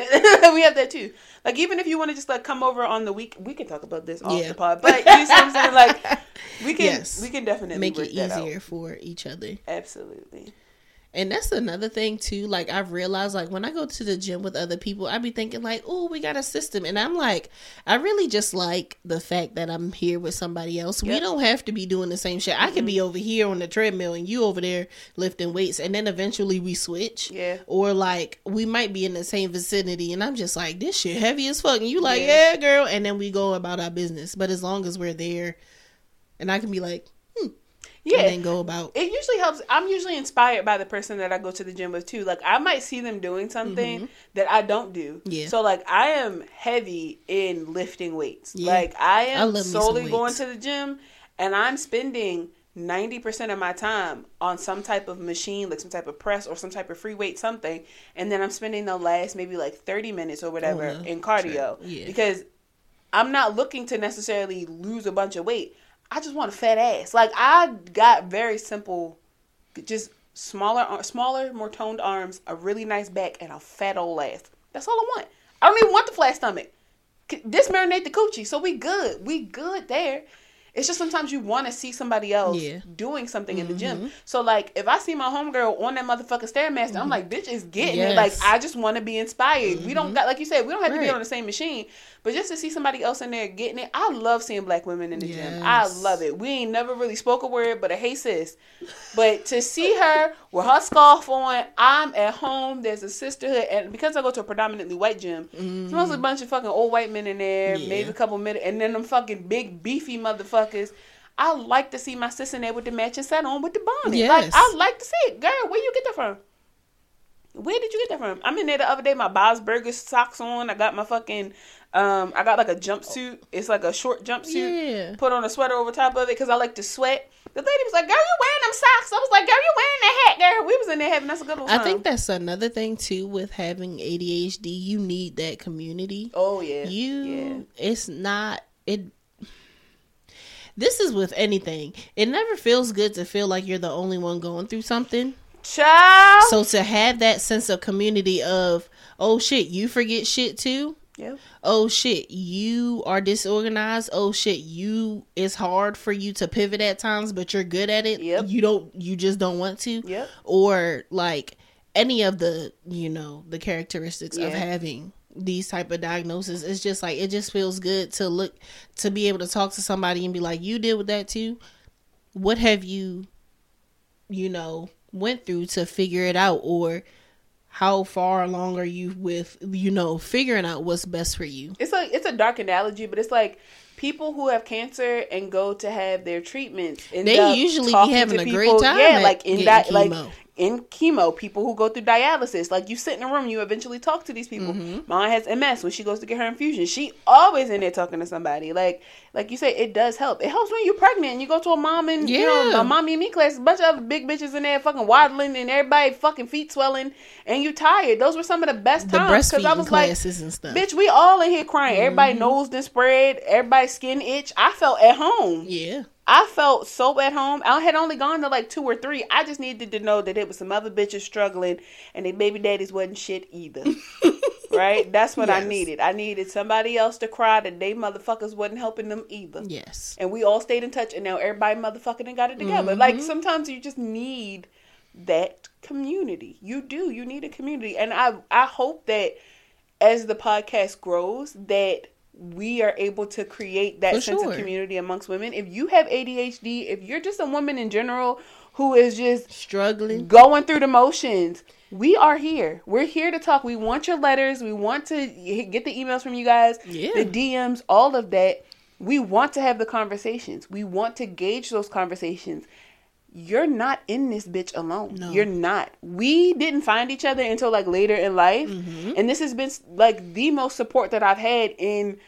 have that too. Like even if you want to just like come over on the week, we can talk about this off Yeah. the pod. But you see what I'm saying? Like we can [LAUGHS] Yes. we can definitely Make it easier for each other. Absolutely. And that's another thing too. Like I've realized, like when I go to the gym with other people, I'd be thinking like, "Oh, we got a system," and I'm like, I really just like the fact that I'm here with somebody else. We don't have to be doing the same shit. I could be over here on the treadmill and you over there lifting weights, and then eventually we switch. Yeah. Or like we might be in the same vicinity, and I'm just like, "This shit heavy as fuck," and you like, Yeah. "Yeah, girl," and then we go about our business. But as long as we're there, and I can be like, Yeah. and then go about. it usually helps. I'm usually inspired by the person that I go to the gym with too. Like I might see them doing something that I don't do. Mm-hmm. Yeah. So like I am heavy in lifting weights. Yeah. Like I I am some solely going to the gym and I'm spending 90% of my time on some type of machine, like some type of press or some type of free weight something, and then I'm spending the last maybe like 30 minutes or whatever the in cardio tread- yeah. because I'm not looking to necessarily lose a bunch of weight. I just want a fat ass. Like I got very simple, just smaller, uh, smaller, more toned arms, a really nice back, and a fat old ass. That's all I want. I don't even want the flat stomach. Just marinate the coochie, so we good. We good there. It's just sometimes you want to see somebody else Yeah. doing something in the gym. Mm-hmm. So like, if I see my homegirl on that motherfucking stairmaster, I'm mm-hmm. like, bitch is getting it. Like, I just want to be inspired. We don't mm-hmm. got, like you said, we don't have to be on the same machine, but just to see somebody else in there getting it, I love seeing black women in the gym. I love it. We ain't never really spoke a word, but a hey sis. But to see her with her scarf on, I'm at home. There's a sisterhood, and because I go to a predominantly white gym, it's mostly a bunch of fucking old white men in there, Yeah. maybe a couple minutes, and then them fucking big beefy motherfuckers. I like to see my sister in there with the matching set on with the bonnet. Like I like to see it, girl. Where you get that from? Where did you get that from? I'm in there the other day, my Bob's Burgers socks on. I got my fucking, um, I got like a jumpsuit. It's like a short jumpsuit. Yeah. Put on a sweater over top of it because I like to sweat. The lady was like, "Girl, you wearing them socks?" I was like, "Girl, you wearing that hat, girl?" We was in there having that's a good old I think that's another thing too with having ADHD. You need that community. Oh yeah. You, Yeah. it's not it. This is with anything. It never feels good to feel like you're the only one going through something. Child. So to have that sense of community of, oh shit, you forget shit too. yeah. Oh shit, you are disorganized. Oh shit, you it's hard for you to pivot at times, but you're good at it. Yep. You don't you just don't want to. Yep. Or like any of the, you know, the characteristics of having these type of diagnoses. It's just like it just feels good to look to be able to talk to somebody and be like, You deal with that too? What have you you know, went through to figure it out or how far along are you with you know figuring out what's best for you It's like it's a dark analogy, but it's like people who have cancer and go to have their treatments. They usually be having a great people- time Yeah, like in that, like chemo. In chemo, people who go through dialysis. Like you sit in a room, you eventually talk to these people. Mm-hmm. Mine has MS when she goes to get her infusion. She always in there talking to somebody. Like like you say, it does help. It helps when you're pregnant and you go to a mom and you know Yeah. a mommy and me class, a bunch of other big bitches in there fucking waddling and everybody fucking feet swelling and you tired. Those were some of the best the times because I was like. Bitch, we all in here crying. Everybody Mm-hmm. nose done spread. Everybody skin itch. I felt at home. yeah I felt so at home. I had only gone to like two or three. I just needed to know that it was some other bitches struggling and their baby daddies wasn't shit either. [LAUGHS] right? That's what I needed. I needed somebody else to cry that they motherfuckers wasn't helping them either. yes And we all stayed in touch and now everybody motherfucking done got it together. Like mm-hmm. sometimes you just need that community. You do. You need a community. And I I hope that as the podcast grows that we are able to create that For sense sure. of community amongst women. If you have ADHD, if you're just a woman in general who is just Struggling. going through the motions, we are here. We're here to talk. We want your letters. We want to get the emails from you guys, Yeah. the DMs, all of that. We want to have the conversations. We want to gauge those conversations. You're not in this bitch alone. No. You're not. We didn't find each other until like later in life. Mm-hmm. And this has been like the most support that I've had in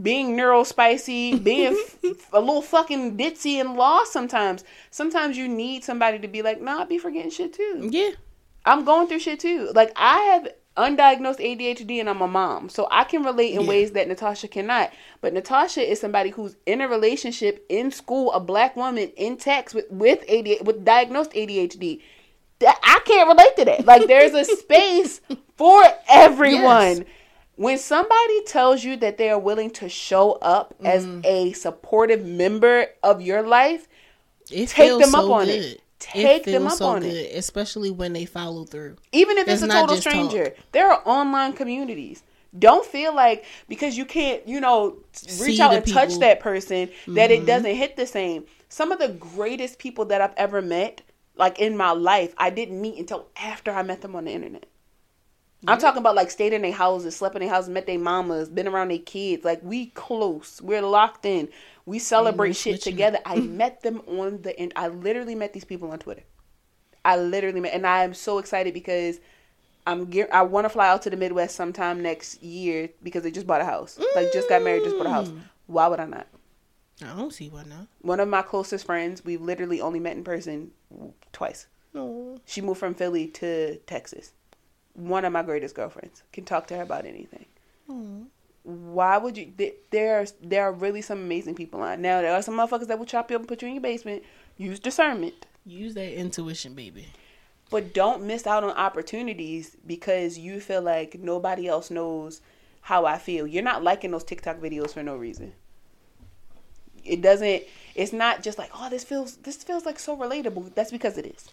being neurospicy, being [LAUGHS] f- a little fucking ditzy and lost sometimes. Sometimes you need somebody to be like, nah, I be forgetting shit too. Yeah. I'm going through shit too. Like I have undiagnosed ADHD and I'm a mom. So I can relate in Yeah. ways that Natasha cannot. But Natasha is somebody who's in a relationship in school, a black woman in text with with ADHD with diagnosed ADHD. I can't relate to that. Like there's a [LAUGHS] space for everyone. Yes. When somebody tells you that they are willing to show up as Mm-hmm. a supportive member of your life, It Take them up so on it. Good. Take them up so on it. especially when they follow through. even if it's It's a total stranger, talk. there are online communities. Don't feel like because you can't, you know, reach See out and touch people. Mm-hmm. that person that it doesn't hit the same. Some of the greatest people that I've ever met, like in my life, I didn't meet until after I met them on the internet. I'm talking about like stayed in their houses, slept in their houses, met their mamas, been around their kids. Like we close, we're locked in. We celebrate shit together. I [LAUGHS] met them on the end. I literally met these people on Twitter. I literally met, and I am so excited because I'm ge- I want to fly out to the Midwest sometime next year because they just bought a house. Like just got married, just bought a house. Mm. Why would I not? I don't see why not. One of my closest friends, we've literally only met in person twice. No. She moved from Philly to Texas. One of my greatest girlfriends can talk to her about anything. Mm-hmm. Why would you? th- There, are, there are really some amazing people on. Now there are some motherfuckers that will chop you up and put you in your basement. Use discernment, Use that intuition, baby. but don't miss out on opportunities because you feel like nobody else knows how I feel. You're not liking those TikTok videos for no reason. It doesn't. It's not just like, oh, this feels. This feels like so relatable. That's because it is.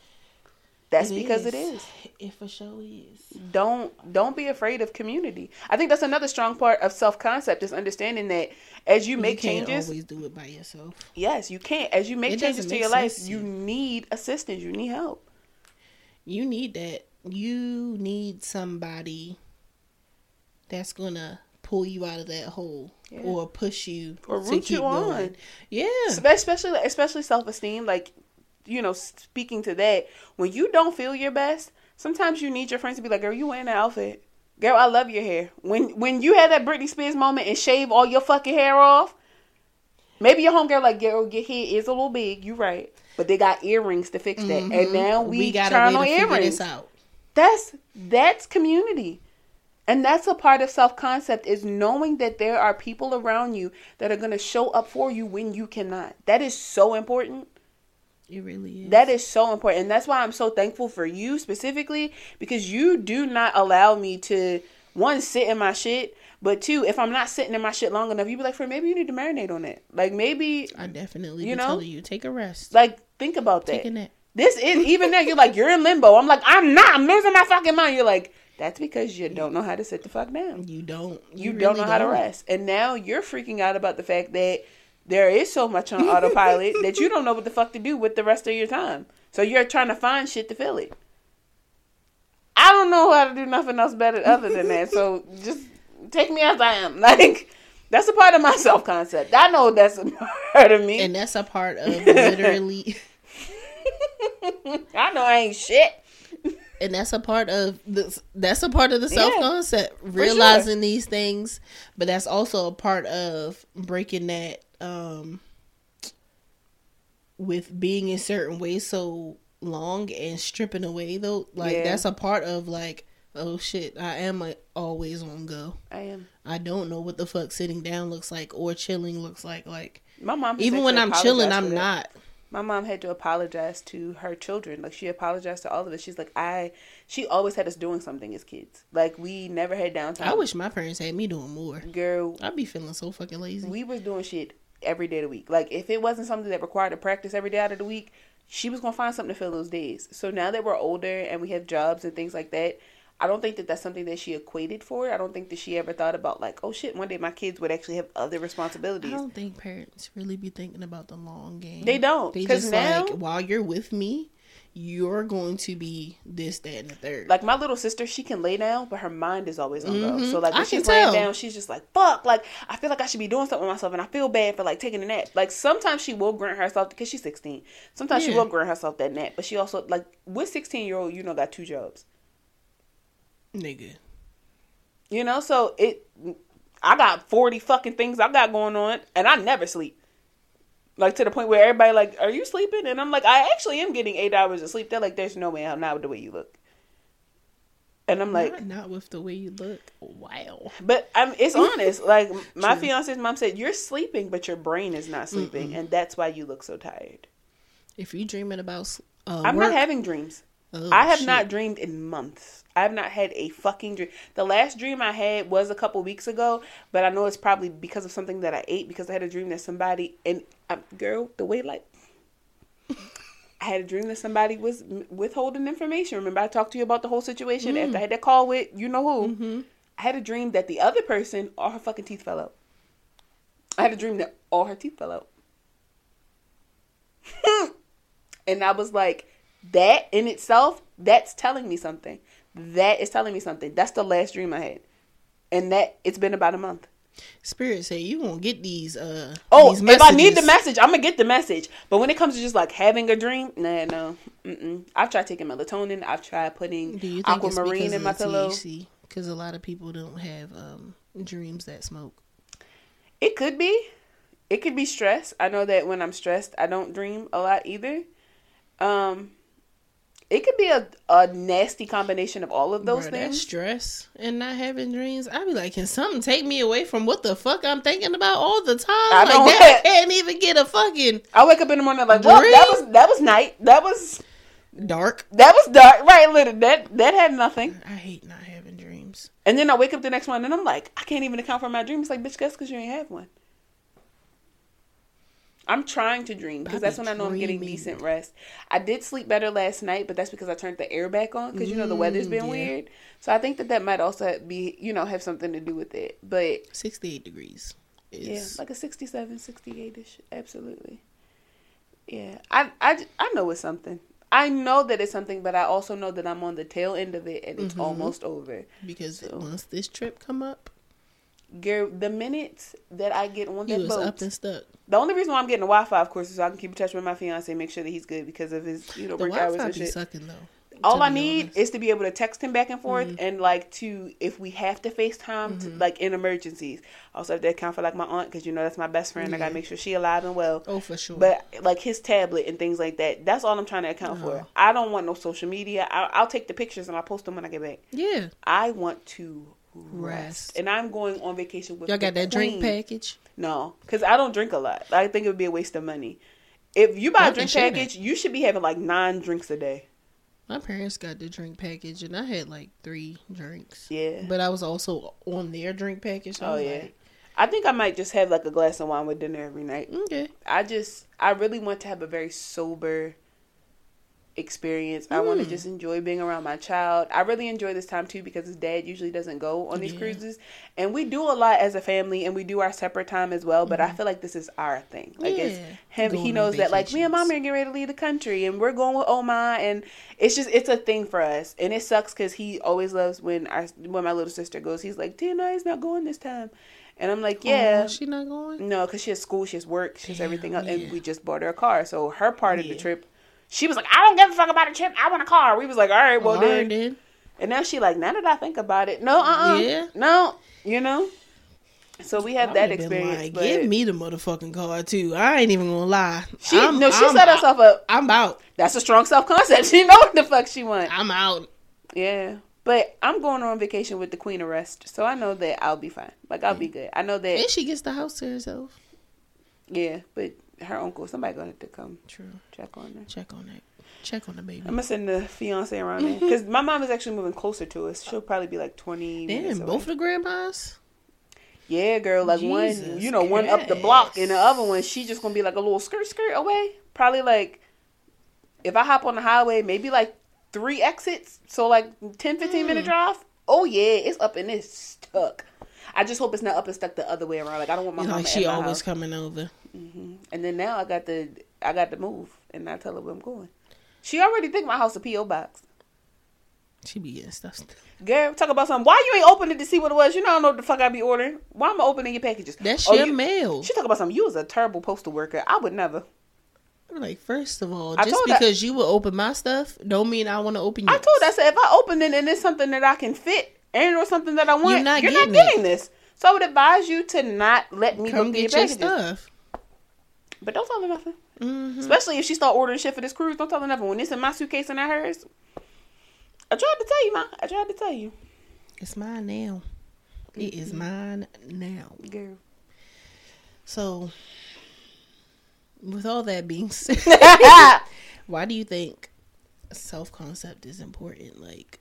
That's because it is. It for sure is. don't don't be afraid of community. I think that's another strong part of self concept is understanding that as you make you can't changes, always do it by yourself. yes, you can't. As you make It changes to your life, you need assistance. You need help. You need that. You need somebody that's gonna pull you out of that hole Yeah. or push you Or root you going. on. Yeah. Especially especially self esteem. Like you know, speaking to that, when you don't feel your best, sometimes you need your friends to be like, "Girl, you wearing that outfit." Girl, I love your hair. When when you had that Britney Spears moment and shave all your fucking hair off, maybe your homegirl like, "Girl, your hair is a little big." You right, but they got earrings to fix that, and mm-hmm. now we, got turn on to earrings. this out. That's that's community. And that's a part of self concept is knowing that there are people around you that are going to show up for you when you cannot. That is so important. It really is. That is so important. And that's why I'm so thankful for you specifically because you do not allow me to one sit in my shit, but two, if I'm not sitting in my shit long enough, you'd be like, "For maybe you need to marinate on it." Like maybe I definitely You you know? telling you take a rest. like think about that. Take a nap. This is even now you're like you're in limbo. I'm like I'm not. I'm losing my fucking mind. You're like that's because you don't know how to sit the fuck down. You don't. You, really don't know how to rest, and now you're freaking out about the fact that there is so much on autopilot [LAUGHS] that you don't know what the fuck to do with the rest of your time. So you're trying to find shit to fill it. I don't know how to do nothing else better other than that. So just take me as I am. [LAUGHS] Like that's a part of my self concept. I know that's a part of me. And that's a part of literally, [LAUGHS] I know I ain't shit. and that's a part of the. That's a part of the self concept. Realizing these things, but that's also a part of breaking that. Um With being in certain ways so long and stripping away though, like Yeah. that's a part of like, oh shit, I am a, always on go. I am. I don't know what the fuck sitting down looks like or chilling looks like. Like My mom. even when I'm chilling, I'm not. My mom had to apologize to her children. Like she apologized to all of us. She's like, I. She always had us doing something as kids. Like we never had downtime. I wish my parents had me doing more. girl. I'd be feeling so fucking lazy. We was doing shit every day of the week. Like if it wasn't something that required to practice every day out of the week, she was gonna find something to fill those days. So now that we're older and we have jobs and things like that, I don't think that that's something that she equated for. I don't think that she ever thought about like, oh shit, one day my kids would actually have other responsibilities. I don't think parents really be thinking about the long game. They don't, They 'cause just now- like while you're with me, you're going to be this, that, and the third. Like my little sister, she can lay down, but her mind is always on go. Mhm. So like when I she's laying down, she's just like, "Fuck!" Like I feel like I should be doing something with myself, and I feel bad for like taking a nap. Like sometimes she will grant herself because she's sixteen. Sometimes she will grant herself that nap, but she also like with sixteen year old, you know, got two jobs. nigga. You know, so it. I got forty fucking things I got going on, and I never sleep. Like to the point where everybody like, "Are you sleeping?" And I'm like, "I actually am getting eight hours of sleep." They're like, "There's no way I'm not with the way you look." And I'm like, not, not with the way you look. Wow. But I'm, it's [LAUGHS] honest. Like my fiance's mom said, "You're sleeping, but your brain is not sleeping, and that's why you look so tired." If you're dreaming about, uh, I'm work, not having dreams. oh, I have shit. not dreamed in months. I have not had a fucking dream. The last dream I had was a couple weeks ago, but I know it's probably because of something that I ate. Because I had a dream that somebody and um, girl, the way like. [LAUGHS] I had a dream that somebody was withholding information. Remember, I talked to you about the whole situation after I had that call with you know who. Mm-hmm. I had a dream that the other person, all her fucking teeth fell out. I had a dream that all her teeth fell out. [LAUGHS] and I was like, that in itself, that's telling me something. That is telling me something. That's the last dream I had. And that it's been about a month. Spirit say you gonna get these. Uh, Oh, these if I need the message, I'm gonna get the message. But when it comes to just like having a dream, nah, no. Mm-mm. I've tried taking melatonin. I've tried putting Do you think aquamarine in my pillow. Because a lot of people don't have um, dreams that smoke. It could be. It could be stress. I know that when I'm stressed, I don't dream a lot either. Um, it could be a, a nasty combination of all of those Bruh, that things. stress and not having dreams. I'd be like, can something take me away from what the fuck I'm thinking about all the time? I like that, I [LAUGHS] can't even get a fucking I wake up in the morning like, well, that was that was night. That was dark. that was dark. Right, literally, that that had nothing. I hate not having dreams. And then I wake up the next morning and I'm like, I can't even account for my dreams. Like, bitch, that's because you ain't have one. I'm trying to dream because that's when I know I'm getting decent rest. I did sleep better last night, but that's because I turned the air back on because you know the weather's been Mm, yeah. weird. So I think that that might also be, you know, have something to do with it. But 68 degrees. yeah, like a 67, 68 ish. Absolutely. Yeah, I, I, I know it's something. I know that it's something, but I also know that I'm on the tail end of it and it's Mhm. almost over. because So- once this trip come up, Girl, the minutes that I get on that was boat, up and stuck. the only reason why I'm getting the Wi-Fi, of course, is so I can keep in touch with my fiance and make sure that he's good because of his, you know, The work hours Wi-Fi and be shit. sucking though. All I need honest. is to be able to text him back and forth, Mhm. and like to if we have to FaceTime, Mhm. like in emergencies. Also have to account for like my aunt because you know that's my best friend. I gotta make sure she alive and well. Oh, for sure. But like his tablet and things like that, that's all I'm trying to account for. Uh-huh. I don't want no social media. I, I'll take the pictures and I'll post them when I get back. yeah, I want to rest, and I'm going on vacation with. y'all got that drink package. No, because I don't drink a lot. I think it would be a waste of money. If you buy I a drink package, you should be having like nine drinks a day. My parents got the drink package, and I had like three drinks. Yeah. But I was also on their drink package. So Oh yeah. like, I think I might just have like a glass of wine with dinner every night. okay. I just I really want to have a very sober experience. I want to Mm. just enjoy being around my child. I really enjoy this time too because his dad usually doesn't go on these Yeah. cruises, and we do a lot as a family, and we do our separate time as well. But I feel like this is our thing. Like it's Mm-hmm. Him. Going he knows that like me and mom are getting ready to leave the country, and we're going with Oma, and it's just it's a thing for us, and it sucks because he always loves when our when my little sister goes. He's like, Tina is not going this time, and I'm like, yeah. Oh, she not going. No, because she has school, she has work, she has Damn, everything else, yeah. and we just bought her a car. So her part of the trip, she was like, "I don't give a fuck about a trip. I want a car." We was like, "All right, well All then." right, then. And now she like, now that I think about it, no, uh, uh Yeah. no, you know. So we have that experience. like, but Give me the motherfucking car too. I ain't even gonna lie. she I'm- no, she I'm set out. herself up. I'm out. That's a strong self concept. [LAUGHS] She know what the fuck she want. I'm out. Yeah. But I'm going on vacation with the Queen of Rest, so I know that I'll be fine. Like I'll be good. I know that. And she gets the house to herself. Yeah, but her uncle, somebody gonna have to come True. check on her. Check on that. Check on the baby. I'm gonna send the fiance around there mm-hmm. because my mom is actually moving closer to us. She'll probably be like 20 minutes Damn, both the grandmas. Yeah, girl. Like one, you know, one up the block, and the other one, she just gonna be like a little skirt skirt away. Probably like, if I hop on the highway, maybe like three exits, so like 10, 15 minute mm. drive. Oh yeah, it's up and it's stuck. I just hope it's not up and stuck the other way around. Like I don't want my You know, mama like she always house. coming over. Mm-hmm. And then now I got the I got to move and I tell her where I'm going. She already think my house a PO box. She be getting stuff. Girl, talk about something. Why you ain't open it to see what it was? You know I don't know what the fuck I be ordering. Why am I opening your packages? That's Oh, your you- mail. She talk about something. You was a terrible postal worker. I would never. Like first of all, I just because you will open my stuff, don't mean I want to open I told her, I said, if I open it and it's something that I can fit and or something that I want, You're not you're getting not getting this. So I would advise you to not let me come look through your get your packages. stuff. But don't tell her nothing. hmm Especially if she start ordering shit for this cruise. Don't tell her nothing. When it's in my suitcase and not hers. I tried to tell you, ma. I tried to tell you. It's mine now. It is mine now. Girl. So, with all that being [LAUGHS] said, [LAUGHS] why do you think self concept is important? Like,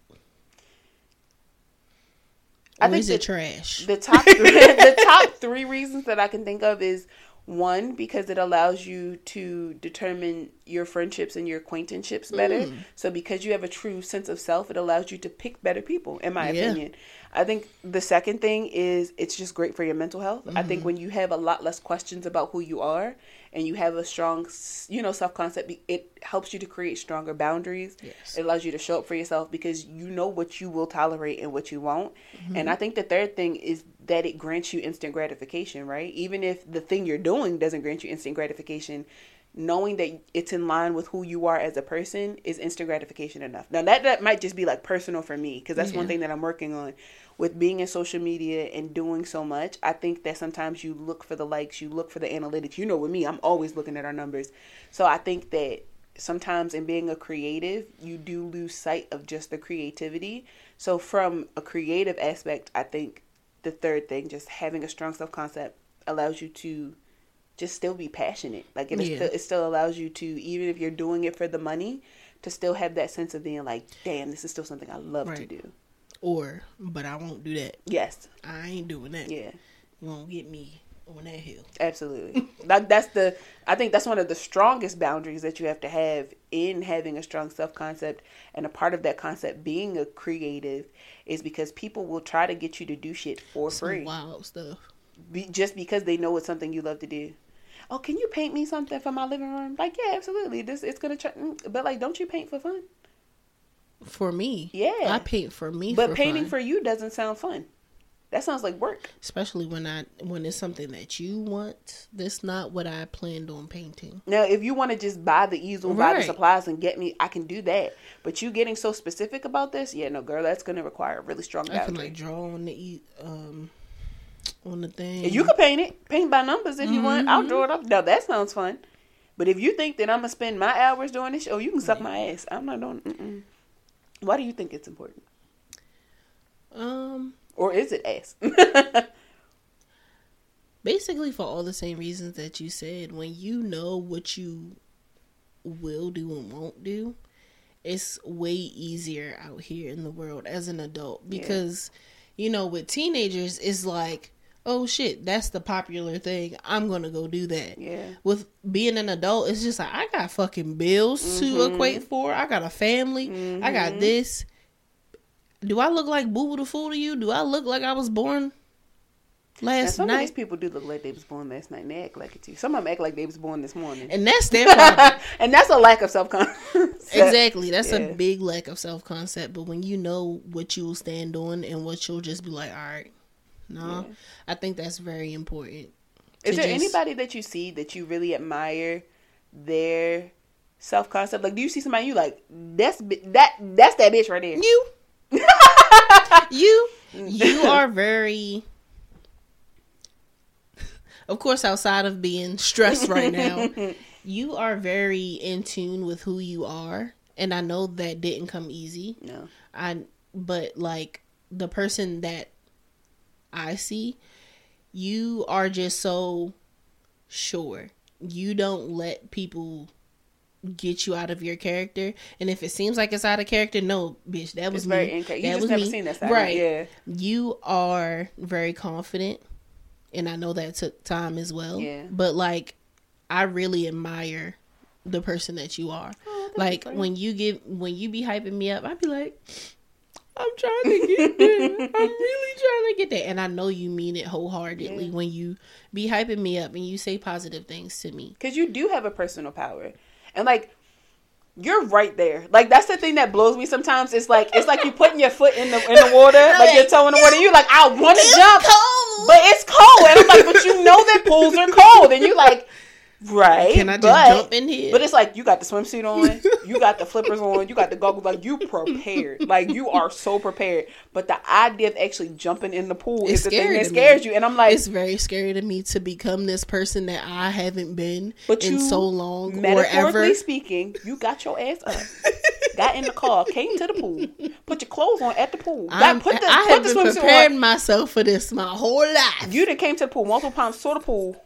I think is it trash? The top three, [LAUGHS] the top three reasons that I can think of is one because it allows you to determine your friendships and your acquaintanceships better. Mm. So because you have a true sense of self, it allows you to pick better people. In my Yeah. opinion, I think the second thing is it's just great for your mental health. I Mm-hmm. think when you have a lot less questions about who you are and you have a strong, you know, self concept, it helps you to create stronger boundaries. Yes. It allows you to show up for yourself because you know what you will tolerate and what you won't. Mm-hmm. And I think the third thing is that it grants you instant gratification, right? Even if the thing you're doing doesn't grant you instant gratification, knowing that it's in line with who you are as a person is instant gratification enough. Now that that might just be like personal for me because that's one thing that I'm working on with being in social media and doing so much. I think that sometimes you look for the likes, you look for the analytics. You know, with me, I'm always looking at our numbers. So I think that sometimes in being a creative, you do lose sight of just the creativity. So from a creative aspect, I think the third thing, just having a strong self concept, allows you to just still be passionate. Like it, Yeah. still, it still allows you to, even if you're doing it for the money, to still have that sense of being like, damn, this is still something I love to do. Or, but I won't do that. Yes, I ain't doing that. yeah, You won't get me on that hill. absolutely. [LAUGHS] that, that's the, I think that's one of the strongest boundaries that you have to have in having a strong self concept. And a part of that concept being a creative is because people will try to get you to do shit for Some free. wild stuff. be, just because they know it's something you love to do. Oh, can you paint me something for my living room? Like, yeah, absolutely. This it's gonna try, mm, but like, don't you paint for fun? For me, Yeah. I paint for me. But for painting fun. for you doesn't sound fun. That sounds like work. especially when I when it's something that you want. That's not what I planned on painting. Now, if you want to just buy the easel, buy the supplies, and get me, I can do that. But you getting so specific about this, yeah, no, girl, that's gonna require a really strong I can like draw on the um on the thing. You can paint it, paint by numbers if you want. I'll draw it up. Now that sounds fun. But if you think that I'm gonna spend my hours doing this, oh, you can suck my ass. I'm not doing. Mm-mm. Why do you think it's important, um or is it ass? [LAUGHS] basically for all the same reasons that you said. When you know what you will do and won't do, it's way easier out here in the world as an adult because you know with teenagers it's like oh shit that's the popular thing i'm gonna go do that yeah, with being an adult, it's just like I got fucking bills to Mm-hmm. equate for. I got a family. I got this. Do I look like Boo Boo the Fool to you? Do I look like I was born Now, last some of these night? people do look like they was born last night, and they act like it too. Some of them act like they was born this morning, And that's [LAUGHS] their problem. and that's a lack of self concept. exactly. That's Yeah. a big lack of self concept. But when you know what you will stand on and what you'll just be like, all right, no, I think that's very important. Is there just- anybody that you see that you really admire their self concept? Like, do you see somebody you like? That's that. That's that bitch right there. You, [LAUGHS] you, you are very. Of course, outside of being stressed right now, [LAUGHS] you are very in tune with who you are, and I know that didn't come easy. No. I, but like the person that I see, you are just so sure. You don't let people get you out of your character, and if it seems like it's out of character, no, bitch, that was me. very inca- you That just was never me. seen that right? yeah. You are very confident, and I know that took time as well. Yeah. but like, I really admire the person that you are. Oh, Like when you give when you be hyping me up, I'd be like, I'm trying to get there. I'm [LAUGHS] really trying to get there. And I know you mean it wholeheartedly when you be hyping me up and you say positive things to me. because you do have a personal power, and like you're right there. Like that's the thing that blows me sometimes. It's like it's like you putting your foot in the in the water, [LAUGHS] like your toe in the water. You like I want to jump, cold. but it's cold, and I'm like, but you know that pools are cold, and you like, right? Can I just but, jump in here? But it's like you got the swimsuit on, [LAUGHS] you got the flippers on, you got the goggles. Like you prepared, like you are so prepared. But the idea of actually jumping in the pool It's is the thing that to me. scares you. And I'm like, it's very scary to me to become this person that I haven't been But in you, so long or metaphorically ever. speaking, you got your ass up, [LAUGHS] got in the car, came to the pool, put your clothes on at the pool, got, put the, I put have the been preparing on. myself for this my whole life. You done came to the pool multiple times, saw the pool,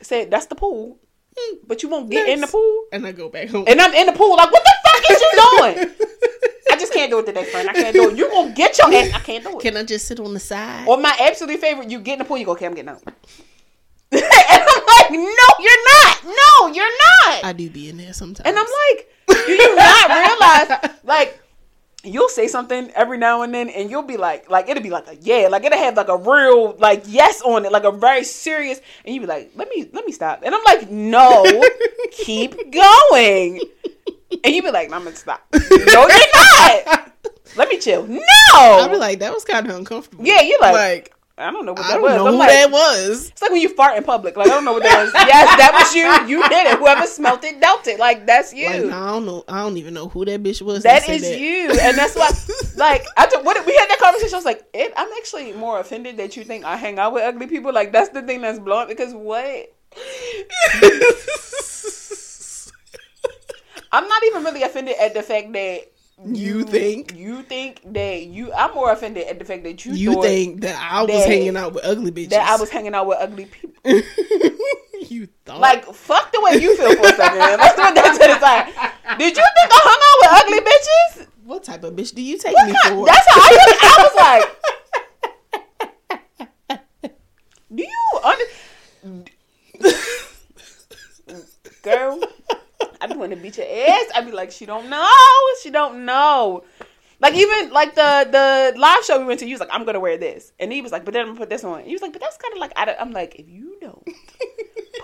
said that's the pool, [LAUGHS] but you won't get in the pool. and I go back home. And I'm in the pool, like, what the fuck is you doing? [LAUGHS] I just can't do it today, friend. I can't do it. You gonna get your ass. I can't do it. Can I just sit on the side? Or my absolute favorite, you get in the pool, you go, okay, I'm getting out. [LAUGHS] and I'm like, no, you're not. No, you're not. I do be in there sometimes. And I'm like, do you not realize, like, you'll say something every now and then, and you'll be like, like it'll be like a yeah, like it'll have like a real like yes on it, like a very serious, and you be like, let me let me stop, and I'm like, no, [LAUGHS] keep going, and you be like, I'm gonna stop. No, you're not. Let me chill. No, I'll be like, that was kind of uncomfortable. yeah, you're like, like I don't know what that was. know I'm who like, that was. it's like when you fart in public. Like I don't know what that was. yes, that was you. You did it. Whoever smelt it, dealt it. Like that's you. Like I don't know. I don't even know who that bitch was. That you, and that's why. [LAUGHS] Like I, took, what we had that conversation. I was like, it, I'm actually more offended that you think I hang out with ugly people. Like that's the thing that's blowing because what? [LAUGHS] I'm not even really offended at the fact that You think? you think that you. I'm more offended at the fact that you You think that I was that- hanging out with ugly bitches? that I was hanging out with ugly people. [LAUGHS] you thought Like fuck the way you feel for a second. Let's put that to the side. Did you think I hung out with ugly bitches? what type of bitch do you take What me kind- for? That's how I, was, I was like, [LAUGHS] do you under? [LAUGHS] Girl, I be want to beat your ass. I'd be like, she don't know. She don't know. Like even like the the live show we went to, he was like, I'm gonna wear this, and he was like, but then I'm gonna put this on. He was like, but that's kind of like I I'm like, if you don't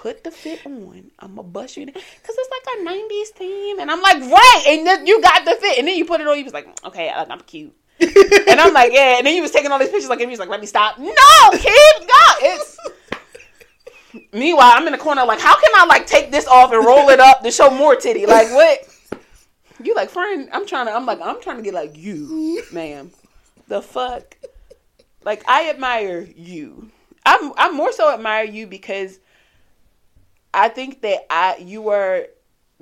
put the fit on, I'm gonna bust you because it's like a '90s theme, and I'm like, right, and then you got the fit, and then you put it on. He was like, okay, like, I'm cute. and I'm like, yeah. And then he was taking all these pictures, like, and he was like, let me stop. No, kid, God, it's. Meanwhile, I'm in the corner, like, how can I like take this off and roll it up to show more titty? Like, what? You like, friend? I'm trying to. I'm like, I'm trying to get like you, ma'am. The fuck? Like, I admire you. I'm. I'm more so admire you because I think that I you were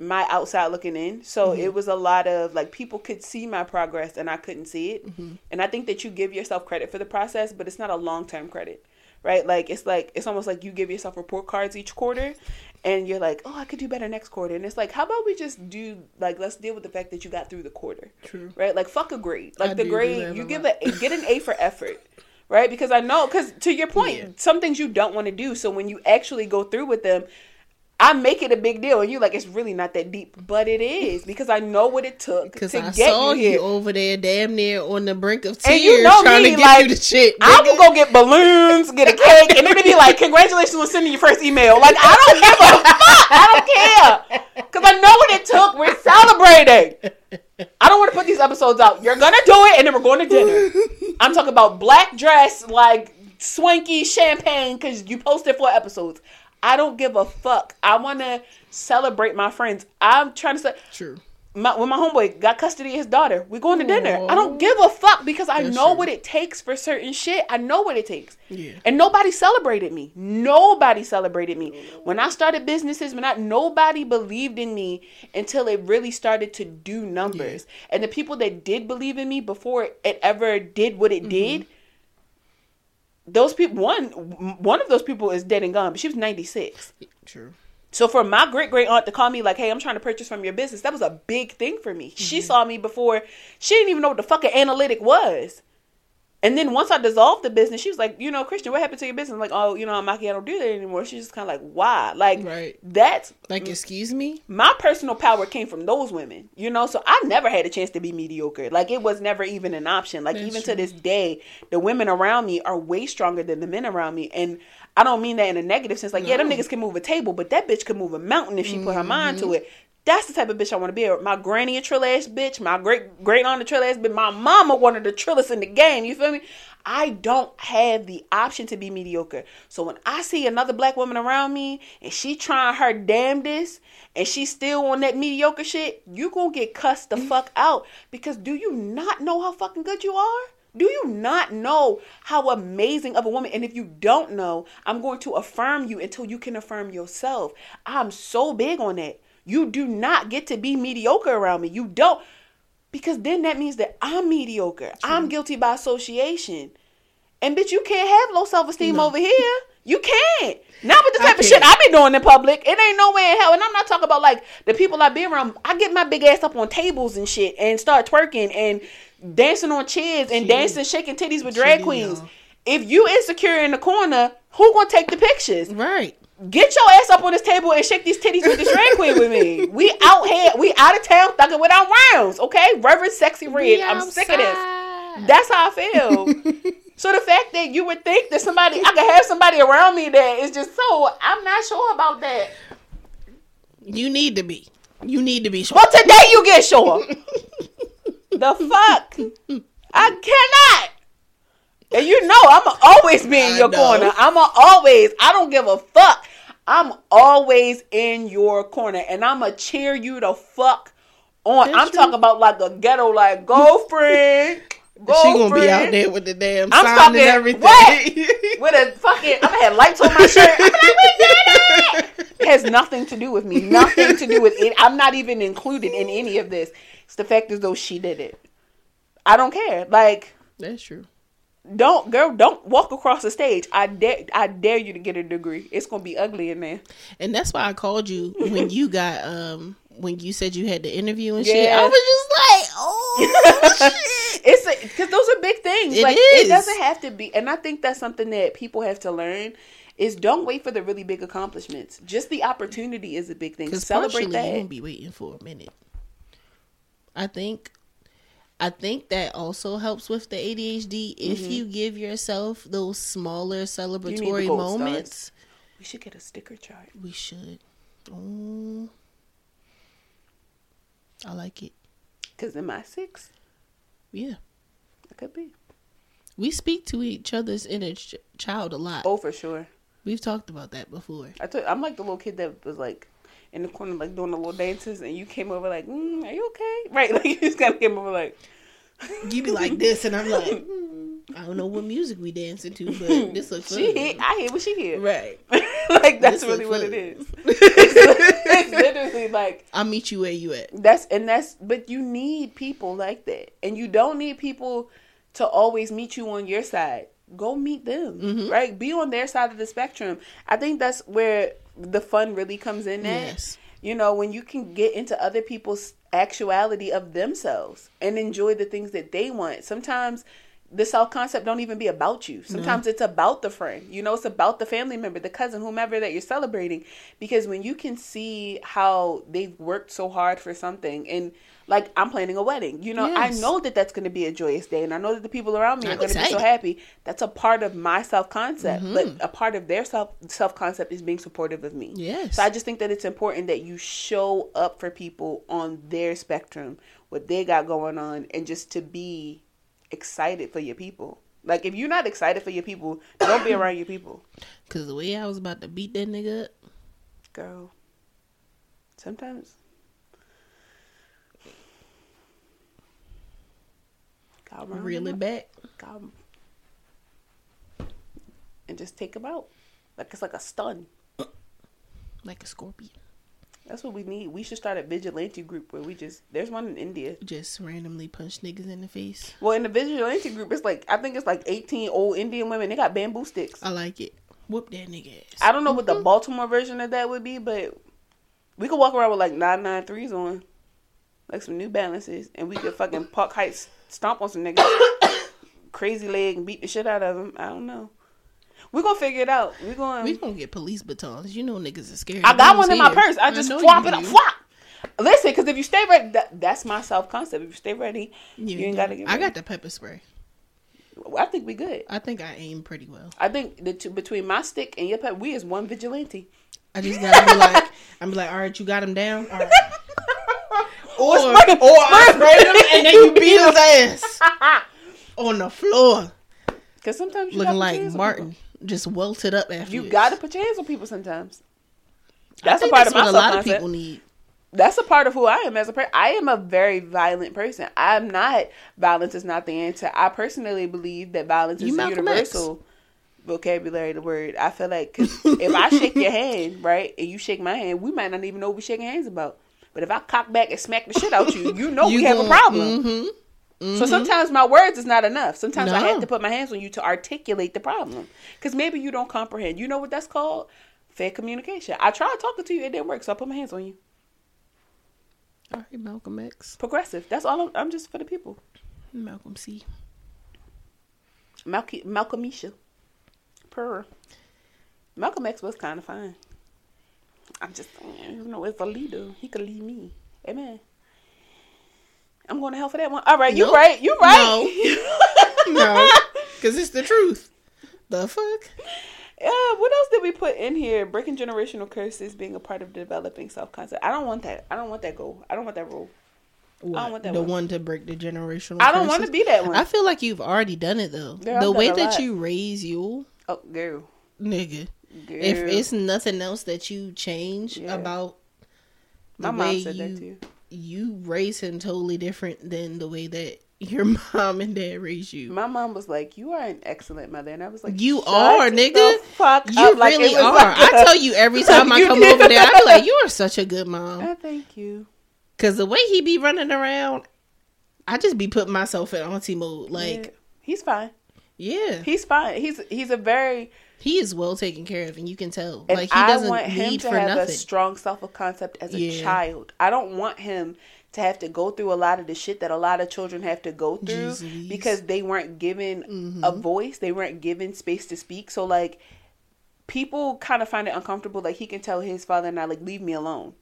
my outside looking in. So mm-hmm. it was a lot of like people could see my progress and I couldn't see it. Mm-hmm. And I think that you give yourself credit for the process, but it's not a long term credit. Right? Like it's like it's almost like you give yourself report cards each quarter and you're like, Oh, I could do better next quarter. And it's like, how about we just do like let's deal with the fact that you got through the quarter. True. Right? Like fuck a grade. Like I the grade you give lot. a get an A for effort. Right? Because I know cuz to your point, Yeah. some things you don't want to do. So when you actually go through with them, I make it a big deal, and you like it's really not that deep, but it is because I know what it took Because to I get saw you over there, damn near on the brink of tears, And you know trying me, to get like, you the shit. I will go get balloons, get a cake, and it'll be like, "Congratulations on sending your first email." Like I don't give a fuck. I don't care because I know what it took. We're celebrating. I don't want to put these episodes out. You're gonna do it, and then we're going to dinner. I'm talking about black dress, like swanky champagne, because you posted four episodes. I don't give a fuck. I want to celebrate my friends. I'm trying to say, True. my, when my homeboy got custody of his daughter, we going to dinner. I don't give a fuck because I That's know true. what it takes for certain shit. I know what it takes. Yeah. And nobody celebrated me. Nobody celebrated me. When I started businesses, when I nobody believed in me until it really started to do numbers. And the people that did believe in me before it ever did what Mm-hmm. it did, those people one one of those people is dead and gone, but she was 96. True. So for my great great aunt to call me like, "Hey, I'm trying to purchase from your business," that was a big thing for me. She Mm-hmm. saw me before. She didn't even know what the fucking analytic was. And then once I dissolved the business, she was like, you know, Christian, what happened to your business? I'm like, oh, you know, I'm Maki, I don't do that anymore. She's just kind of like, why? Like, Right. that's Like, excuse me? my personal power came from those women, you know. So I never had a chance to be mediocre. Like it was never even an option. Like That's even true. to this day, the women around me are way stronger than the men around me, and I don't mean that in a negative sense. Like yeah, them niggas can move a table, but that bitch can move a mountain if she put her mind Mm-hmm. to it. That's the type of bitch I want to be. My granny a trill ass bitch. My great great aunt a trill ass bitch. My mama one of the trillest in the game. You feel me? I don't have the option to be mediocre. So when I see another black woman around me and she trying her damnedest and she still on that mediocre shit, you gonna get cussed the fuck [LAUGHS] out. Because do you not know how fucking good you are? Do you not know how amazing of a woman? And if you don't know, I'm going to affirm you until you can affirm yourself. I'm so big on that. You do not get to be mediocre around me. You don't. Because then that means that I'm mediocre. I'm guilty by association. And bitch, you can't have low self esteem No. over here. You can't. Not with the type of shit. I be doing in public. It ain't no way in hell. And I'm not talking about like the people I be around. I get my big ass up on tables and shit and start twerking and dancing on chairs and She dancing, shaking titties with drag queens. If you insecure in the corner, who gonna take the pictures? Right. Get your ass up on this table and shake these titties with this drag queen with me. We out here, we out of town thugging with our rounds, okay? Reverend Sexy Red. I'm sick of this. That's how I feel. [LAUGHS] so the fact that you would think that somebody, I could have somebody around me that is just so, I'm not sure about that. You need to be. You need to be sure. Well, today you get sure. the fuck? I cannot. And you know I'ma always be in your corner. I'ma always. I don't give a fuck. I'm always in your corner, and I'ma cheer you the fuck on. That's I'm true. talking about like a ghetto, like go [LAUGHS] friend. Go she gonna be out there with the damn I'm sign talking- and everything. what? [LAUGHS] with a fucking. I'm gonna have lights on my shirt. I'm like, we did it. It has nothing to do with me. Nothing to do with it. I'm not even included in any of this. It's the fact as though she did it. I don't care. Like, That's true. Don't girl, don't walk across the stage. I dare, I dare you to get a degree. It's gonna be ugly in there. And that's why I called you when you got um when you said you had the interview and shit. I was just like, oh [LAUGHS] shit. it's because those are big things. It like is. it doesn't have to be, and I think that's something that people have to learn. Is don't wait for the really big accomplishments. Just the opportunity is a big thing. Celebrate that. you won't be waiting for a minute. I think I think that also helps with the ADHD if mm-hmm. you give yourself those smaller celebratory gold stars. moments. We should get a sticker chart. We should. Oh, I like it. Cause in my six, Yeah. it could be. We speak to each other's inner ch- child a lot. Oh, for sure. We've talked about that before. I I'm like the little kid that was like in the corner, like doing the little dances, and you came over like, mm, "Are you okay?" [LAUGHS] Right? Like you just kind of came over like, You be like this, and I'm like, "Hmm, [LAUGHS] I don't know what music we dancing to, but [LAUGHS] this looks she fun. hit. I hear what she hear. Right. like that's really what it fun. is. it's literally like I'll meet you where you at. that's and that's. But you need people like that, and you don't need people to always meet you on your side. Go meet them, Mhm. right? Be on their side of the spectrum. I think that's where the fun really comes in. At. Yes. You know, when you can get into other people's actuality of themselves and enjoy the things that they want. Sometimes the self concept don't even be about you. Sometimes it's about the friend. You know, it's about the family member, the cousin, whomever that you're celebrating. Because when you can see how they've worked so hard for something and like I'm planning a wedding. You know, Yes. I know that that's going to be a joyous day, and I know that the people around me are going to be so happy. That's a part of my self concept, Mhm. but a part of their self self concept is being supportive of me. Yes. So I just think that it's important that you show up for people on their spectrum, what they got going on, and just to be excited for your people. Like if you're not excited for your people, don't be around your people, [COUGHS] Cause the way I was about to beat that nigga up, girl. Sometimes. Gotta round reel them it back. Gotta- And just take them out. Like it's like a stun. like a scorpion. That's what we need. We should start a vigilante group where we just there's one in India. Just randomly punch niggas in the face. Well, in the vigilante group, it's like I think it's like 18 old Indian women. They got bamboo sticks. I like it. Whoop that nigga ass. I don't know what the mm-hmm. Baltimore version of that would be, but we could walk around with like 993s on, like some New Balances, and we could fucking Park Heights stomp on some niggas. [COUGHS] crazy leg and beat the shit out of them. I don't know. We're gonna figure it out. We're gonna. We gonna get police batons. You know niggas are scared. I got one in my purse. I just know flop it up. Flop. Listen, because if you stay ready, that, that's my self concept. If you stay ready, you, ain't gotta get. I got the pepper spray. I think we good. I think I aim pretty well. I think the two, between my stick and your pet, we is one vigilante. I just gotta be like, I'm like, all right, you got him down. All right. [LAUGHS] Or, Or spray- or I spray- sprayed him and then you beat his ass on the floor, Because sometimes you looking like your hands on Martin, just welted up after. You got to put your hands on people sometimes. That's a part that's of my what a lot of people need. That's a part of who I am as a person. I am a very violent person. I'm not. Violence is not the answer. I personally believe that violence You is a Malcolm X. universal vocabulary. The word. I feel like if I shake your [LAUGHS] hand, right, and you shake my hand, we might not even know what we're shaking hands about. But if I cock back and smack the shit out you, you know we have a problem. Mm-hmm. So sometimes my words is not enough. Sometimes I have to put my hands on you to articulate the problem. Because maybe you don't comprehend. You know what that's called? Fair communication. I tried talking to you, it didn't work, so I put my hands on you. All right, Malcolm X, Progressive. That's all. I'm, I'm just for the people. Malcolm C. Malcolm Malcolmisha. Per. Malcolm X was kind of fine. I'm just saying, you know, as a leader, he could lead me. Amen. I'm going to hell for that one. All right, you Nope. right. You right. No, [LAUGHS] no. because it's the truth. The fuck? Yeah, what else did we put in here? Breaking generational curses, being a part of developing self concept. I don't want that. I don't want that goal. I don't want that rule. What, I don't want that the one. one. to break the generational. I don't want to be that one. I feel like you've already done it though. Girl, the way that lot. you raise you, oh, girl. nigga. Girl. If it's nothing else that you change Yeah. about My the mom way said you you raise him totally different than the way that your [LAUGHS] mom and dad raised you. My mom was like, "You are an excellent mother," and I was like, You "Shut are, nigga. Fuck You up. Really was are. like a- I tell you every [LAUGHS] time I come over there, I be like, "You are such a good mom." Oh, [LAUGHS] thank you. Cause the way he be running around, I just be putting myself in auntie mode. Like, Yeah. he's fine. yeah, He's fine. He's he's a very he is well taken care of, and you can tell. and like he I doesn't want him need to for have nothing. a strong self concept as a Yeah. child. I don't want him to have to go through a lot of the shit that a lot of children have to go through Jeez because they weren't given Mm-hmm. a voice. They weren't given space to speak. So like people kind of find it uncomfortable. Like he can tell his father and I like leave me alone.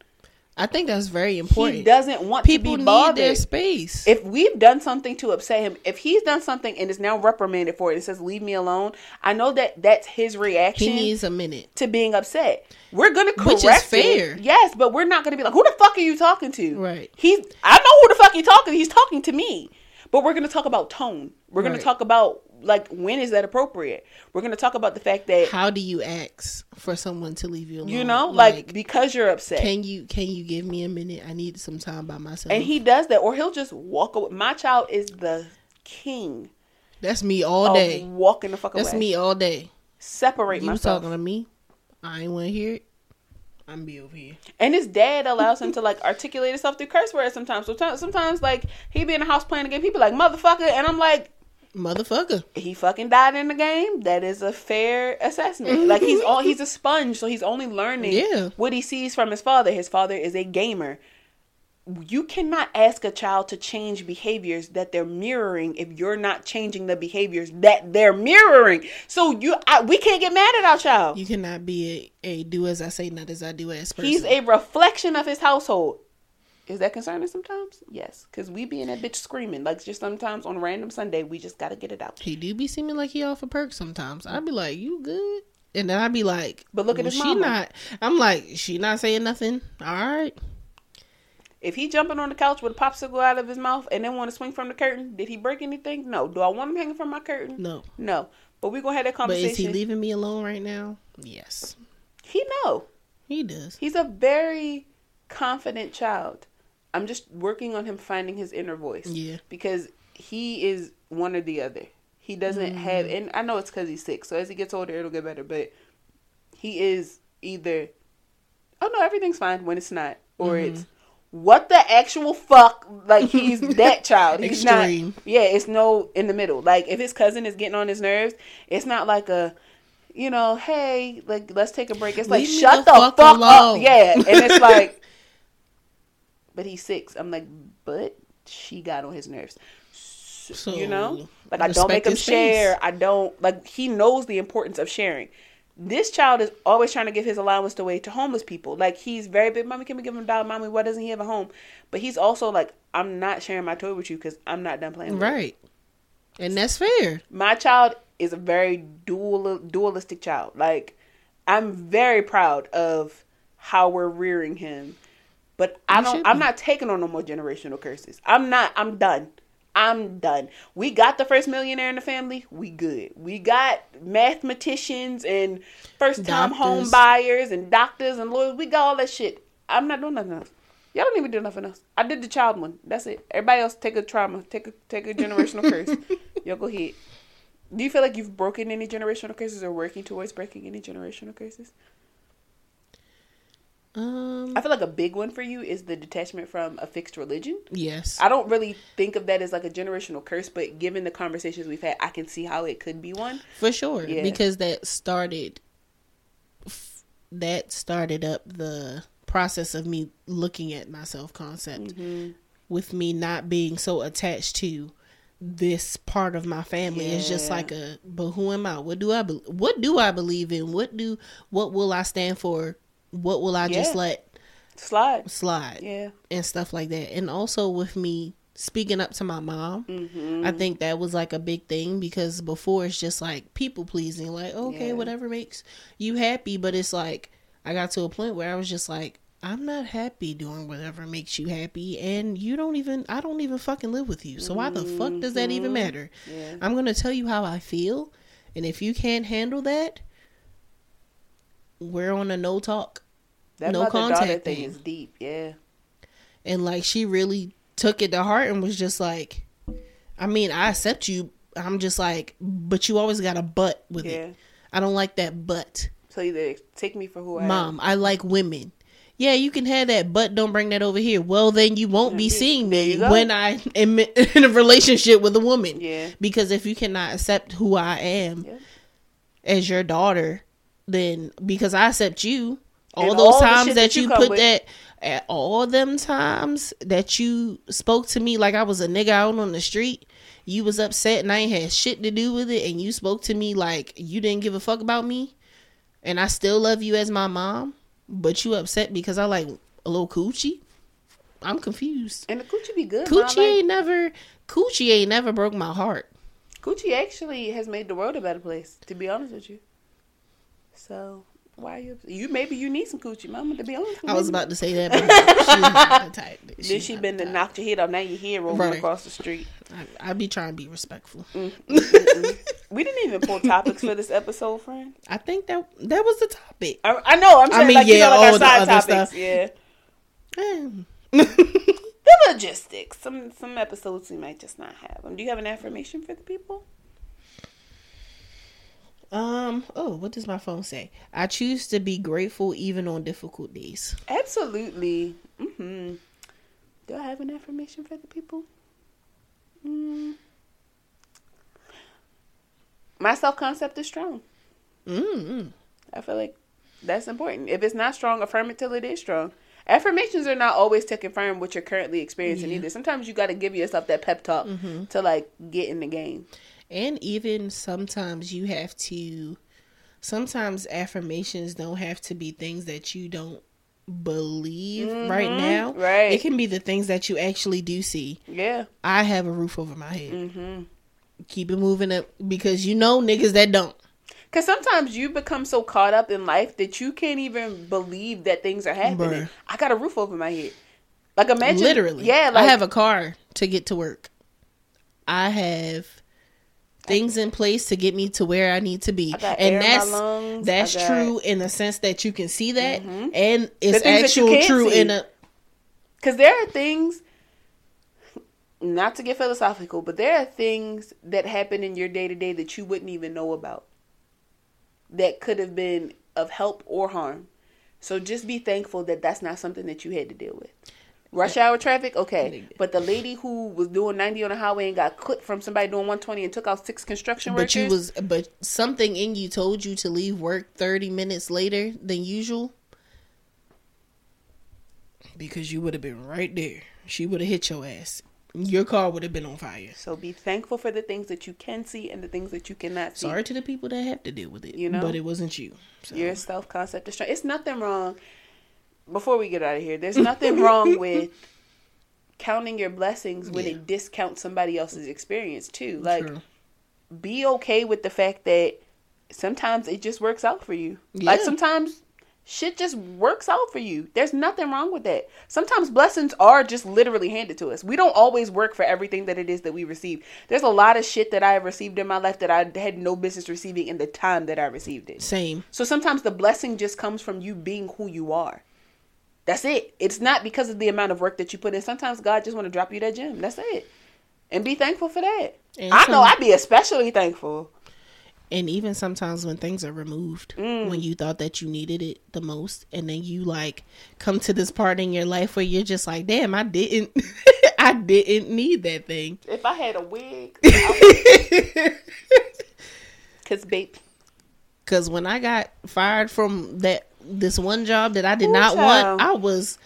I think that's very important. He doesn't want People to be need their space. if we've done something to upset him, if he's done something and is now reprimanded for it, and says "leave me alone," I know that that's his reaction he needs a minute. to being upset. We're gonna Which correct is fair. it. yes, but we're not gonna be like, "Who the fuck are you talking to?" Right. He's. I know who the fuck he's talking. to. He's talking to me. But we're gonna talk about tone. We're gonna Right. talk about like when is that appropriate. We're gonna talk about the fact that How do you ask for someone to leave you alone? you know, like, because you're upset. can you can you give me a minute? I need some time by myself. and he does that, or he'll just walk away. My child is the king That's me all day. walking the fuck away. That's away. me all day. Separate You myself. talking to me. I ain't want to hear it. I'm be over here. And his dad allows him to like articulate himself through curse words sometimes. Sometimes, sometimes like he be in the house playing a game, he be like motherfucker, and I'm like, Motherfucker. he fucking died in the game. That is a fair assessment. Like he's all he's a sponge, so he's only learning Yeah. what he sees from his father. His father is a gamer. You cannot ask a child to change behaviors that they're mirroring if you're not changing the behaviors that they're mirroring. So you, I, we can't get mad at our child. You cannot be a, a do as I say, not as I do as person. He's a reflection of his household. Is that concerning sometimes? Yes, because we be in that bitch screaming. Like just sometimes on a random Sunday, we just gotta get it out. he do be seeming like he off a perk sometimes. I'd be like, you good? And then I'd be like, But look at well, his she mama. not. I'm like, she not saying nothing. All right. If he jumping on the couch with a popsicle out of his mouth and then want to swing from the curtain, did he break anything? No. Do I want him hanging from my curtain? No. No. But we gonna have that conversation. But is he leaving me alone right now? Yes. he know. He does. He's a very confident child. I'm just working on him finding his inner voice. Yeah. Because he is one or the other. He doesn't have, Mm-hmm. and I know it's because he's sick. So as he gets older, it'll get better. But he is either, oh no, everything's fine when it's not, or Mm-hmm. it's what the actual fuck. Like he's [LAUGHS] that child. He's Extreme. not. Yeah, it's no in the middle. Like if his cousin is getting on his nerves, it's not like a. You know, hey, like let's take a break. It's like Leave me shut the the, fuck fuck, up, yeah. And it's like, [LAUGHS] but he's six. I'm like, but she got on his nerves. So, you know, like I don't make him share. I don't like. He knows the importance of sharing. This child is always trying to give his allowance away to homeless people. Like he's very big. Mommy, can we give him a dollar? Mommy, why doesn't he have a home? But he's also like, I'm not sharing my toy with you because I'm not done playing. with it." Right. And that's fair. my child is a very dual dualistic child. Like I'm very proud of how we're rearing him. But I you don't. I'm not taking on no more generational curses. I'm not I'm done. I'm done. We got the first millionaire in the family. We good. We got mathematicians and first time home buyers and doctors and lawyers. We got all that shit. I'm not doing nothing else. Y'all don't even do nothing else. I did the child one. That's it. Everybody else take a trauma. Take a take a generational curse. [LAUGHS] Y'all go ahead. Do you feel like you've broken any generational curses or working towards breaking any generational curses? Um I feel like a big one for you is the detachment from a fixed religion. yes. I don't really think of that as like a generational curse, but given the conversations we've had, I can see how it could be one. For sure. Yeah. Because that started that started up the process of me looking at my self concept Mm-hmm. with me not being so attached to this part of my family it's just like a but who am i what do i be- what do i believe in what do what will i stand for what will i just Yeah. let Slide. slide Yeah. and stuff like that. And also with me speaking up to my mom, Mm-hmm. I think that was like a big thing because before it's just like people pleasing, like, okay, Yeah. whatever makes you happy. But it's like, I got to a point where I was just like, I'm not happy doing whatever makes you happy. And you don't even, I don't even fucking live with you. So why the fuck does that even matter? Mm-hmm. Yeah. I'm to tell you how I feel. And if you can't handle that, we're on a no talk. That No contact thing thing. is deep. Yeah. and like she really took it to heart and was just like i mean i accept you i'm just like but you always got a butt with Yeah. it i don't like that butt So either take me for who I am. mom i like women yeah you can have that but don't bring that over here well then you won't be seeing me when i am [LAUGHS] in a relationship with a woman Yeah. because if you cannot accept who i am Yeah. as your daughter then because i accept you all And those all times that that you you put with. that at all them times that you spoke to me like I was a nigga out on the street, you was upset and I ain't had shit to do with it, and you spoke to me like you didn't give a fuck about me, and I still love you as my mom, but you upset because I like a little coochie. I'm confused. And the coochie be good. Coochie Like, ain't never, coochie ain't never broke my heart. Coochie actually has made the world a better place, to be honest with you. So why are you you maybe you need some coochie, mama, to be honest I was you. about to say that, but [LAUGHS] she's not the type. Then she been to knock your head off, now your head rolling Right. across the street. I, I be trying to be respectful. Mm, [LAUGHS] mm, mm, we didn't even pull topics for this episode, friend. I think that that was the topic. I, I know, I'm I mean, like you yeah, know, like all our the side other topics. stuff. Yeah. Mm. [LAUGHS] The logistics. Some some episodes we might just not have them. Do you have an affirmation for the people? Um. Oh, what does my phone say? I choose to be grateful even on difficult days. Absolutely. hmm Do I have an affirmation for the people? Mm. My self concept is strong. Mm-hmm. I feel like that's important. If it's not strong, affirm it till it is strong. Affirmations are not always to confirm what you're currently experiencing Yeah. either. Sometimes you got to give yourself that pep talk to like get in the game. And even sometimes you have to. Sometimes affirmations don't have to be things that you don't believe right now. right. It can be the things that you actually do see. Yeah. I have a roof over my head. Mm-hmm. Keep it moving up because you know niggas that don't. Because sometimes you become so caught up in life that you can't even believe that things are happening. Bruh. I got a roof over my head. Like imagine, Literally. yeah. Like I have a car to get to work. I have things in place to get me to where I need to be. And air in my that's lungs. that's I got- Mm-hmm. true in the sense that you can see that and it's actual true see. in a Because there are things, not to get philosophical, but there are things that happen in your day to day that you wouldn't even know about that could have been of help or harm. So just be thankful that that's not something that you had to deal with. Rush hour traffic, okay. But the lady who was doing 90 on the highway and got clipped from somebody doing 120 and took out six construction but workers. But you was but something in you told you to leave work 30 minutes later than usual because you would have been right there. She would have hit your ass. your car would have been on fire. So be thankful for the things that you can see and the things that you cannot see. Sorry to the people that have to deal with it, You know? but it wasn't you. So. Your self concept is strong. It's nothing wrong. Before we get out of here, there's nothing wrong [LAUGHS] with counting your blessings when Yeah. it discounts somebody else's experience too. Like, True. be okay with the fact that sometimes it just works out for you. Like sometimes shit just works out for you. There's nothing wrong with that. Sometimes blessings are just literally handed to us. We don't always work for everything that it is that we receive. There's a lot of shit that I have received in my life that I had no business receiving in the time that I received it. Same. So sometimes the blessing just comes from you being who you are. That's it. It's not because of the amount of work that you put in. Sometimes God just want to drop you that gem. That's it. And be thankful for that. And I know I'd be especially thankful. And even sometimes when things are removed, Mm. when you thought that you needed it the most, and then you like come to this part in your life where you're just like, damn, I didn't, [LAUGHS] I didn't need that thing. If I had a wig, because [LAUGHS] babe, Because when I got fired from that this one job that I did Ooh, not child. want, I was,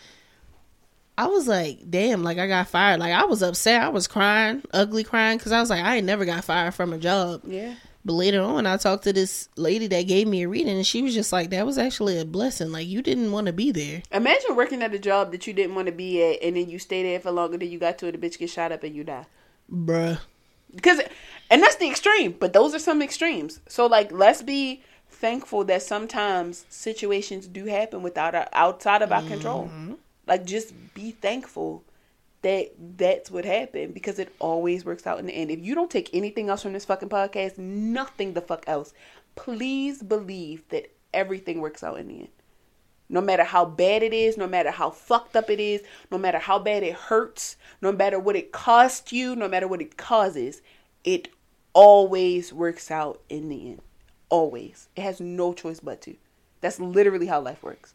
I was like, damn, like I got fired. Like I was upset. I was crying, ugly crying, because I was like, I ain't never got fired from a job. yeah, But later on, I talked to this lady that gave me a reading, and she was just like, "That was actually a blessing. Like you didn't want to be there." imagine working at a job that you didn't want to be at, and then you stay there for longer than you got to, and the bitch gets shot up and you die. Bruh. Because, and that's the extreme. But those are some extremes. So like, let's be thankful that sometimes situations do happen without our, outside of our control. Mm-hmm. Like, just be thankful that that's what happened because it always works out in the end. If you don't take anything else from this fucking podcast, nothing the fuck else, please believe that everything works out in the end. No matter how bad it is, no matter how fucked up it is, no matter how bad it hurts, no matter what it costs you, no matter what it causes, it always works out in the end. Always. It has no choice but to. That's literally how life works.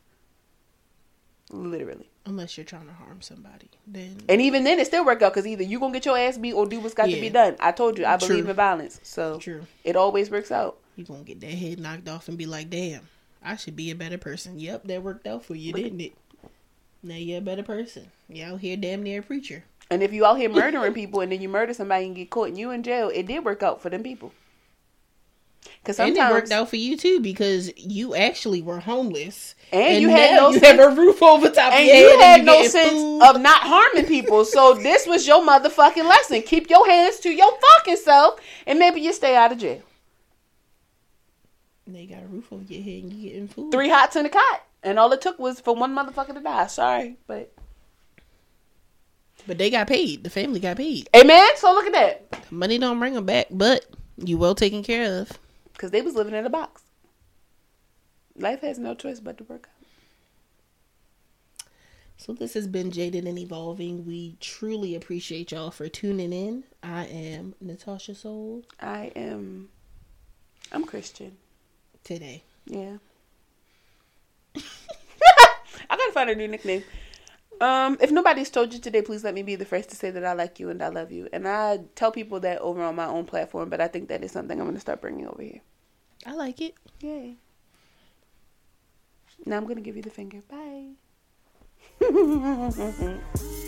Literally. Unless you're trying to harm somebody, then And even then, it still work out because either you gonna get your ass beat or do what's got to be done. I told you, I believe in balance, so True. it always works out. you gonna get that head knocked off and be like, "Damn, I should be a better person." Yep, that worked out for you, didn't it? Now you're a better person. You out here, damn near a preacher. And if you out here murdering people and then you murder somebody and get caught and you in jail, it did work out for them people. Because and it worked out for you too because you actually were homeless, And you had no you sense- have a roof over top and of your head. you had and no sense food. of not harming people. So this was your motherfucking lesson. Keep your hands to your fucking self, and maybe you stay out of jail. They got a roof over your head and you getting food. Three hots in a cot, and all it took was for one motherfucker to die. Sorry, but But they got paid. The family got paid. amen. So look at that, Money don't bring them back, but you well taken care of. Because they was living in a box. Life has no choice but to work out. So this has been Jaded and Evolving. We truly appreciate y'all for tuning in. I am Natasha Soul I am. I'm Christian. today. Yeah. [LAUGHS] I gotta find a new nickname. Um, if nobody's told you today, please let me be the first to say that I like you and I love you. And I tell people that over on my own platform, but I think that is something I'm gonna start bringing over here. I like it. Yay. Now I'm gonna give you the finger. Bye. [LAUGHS]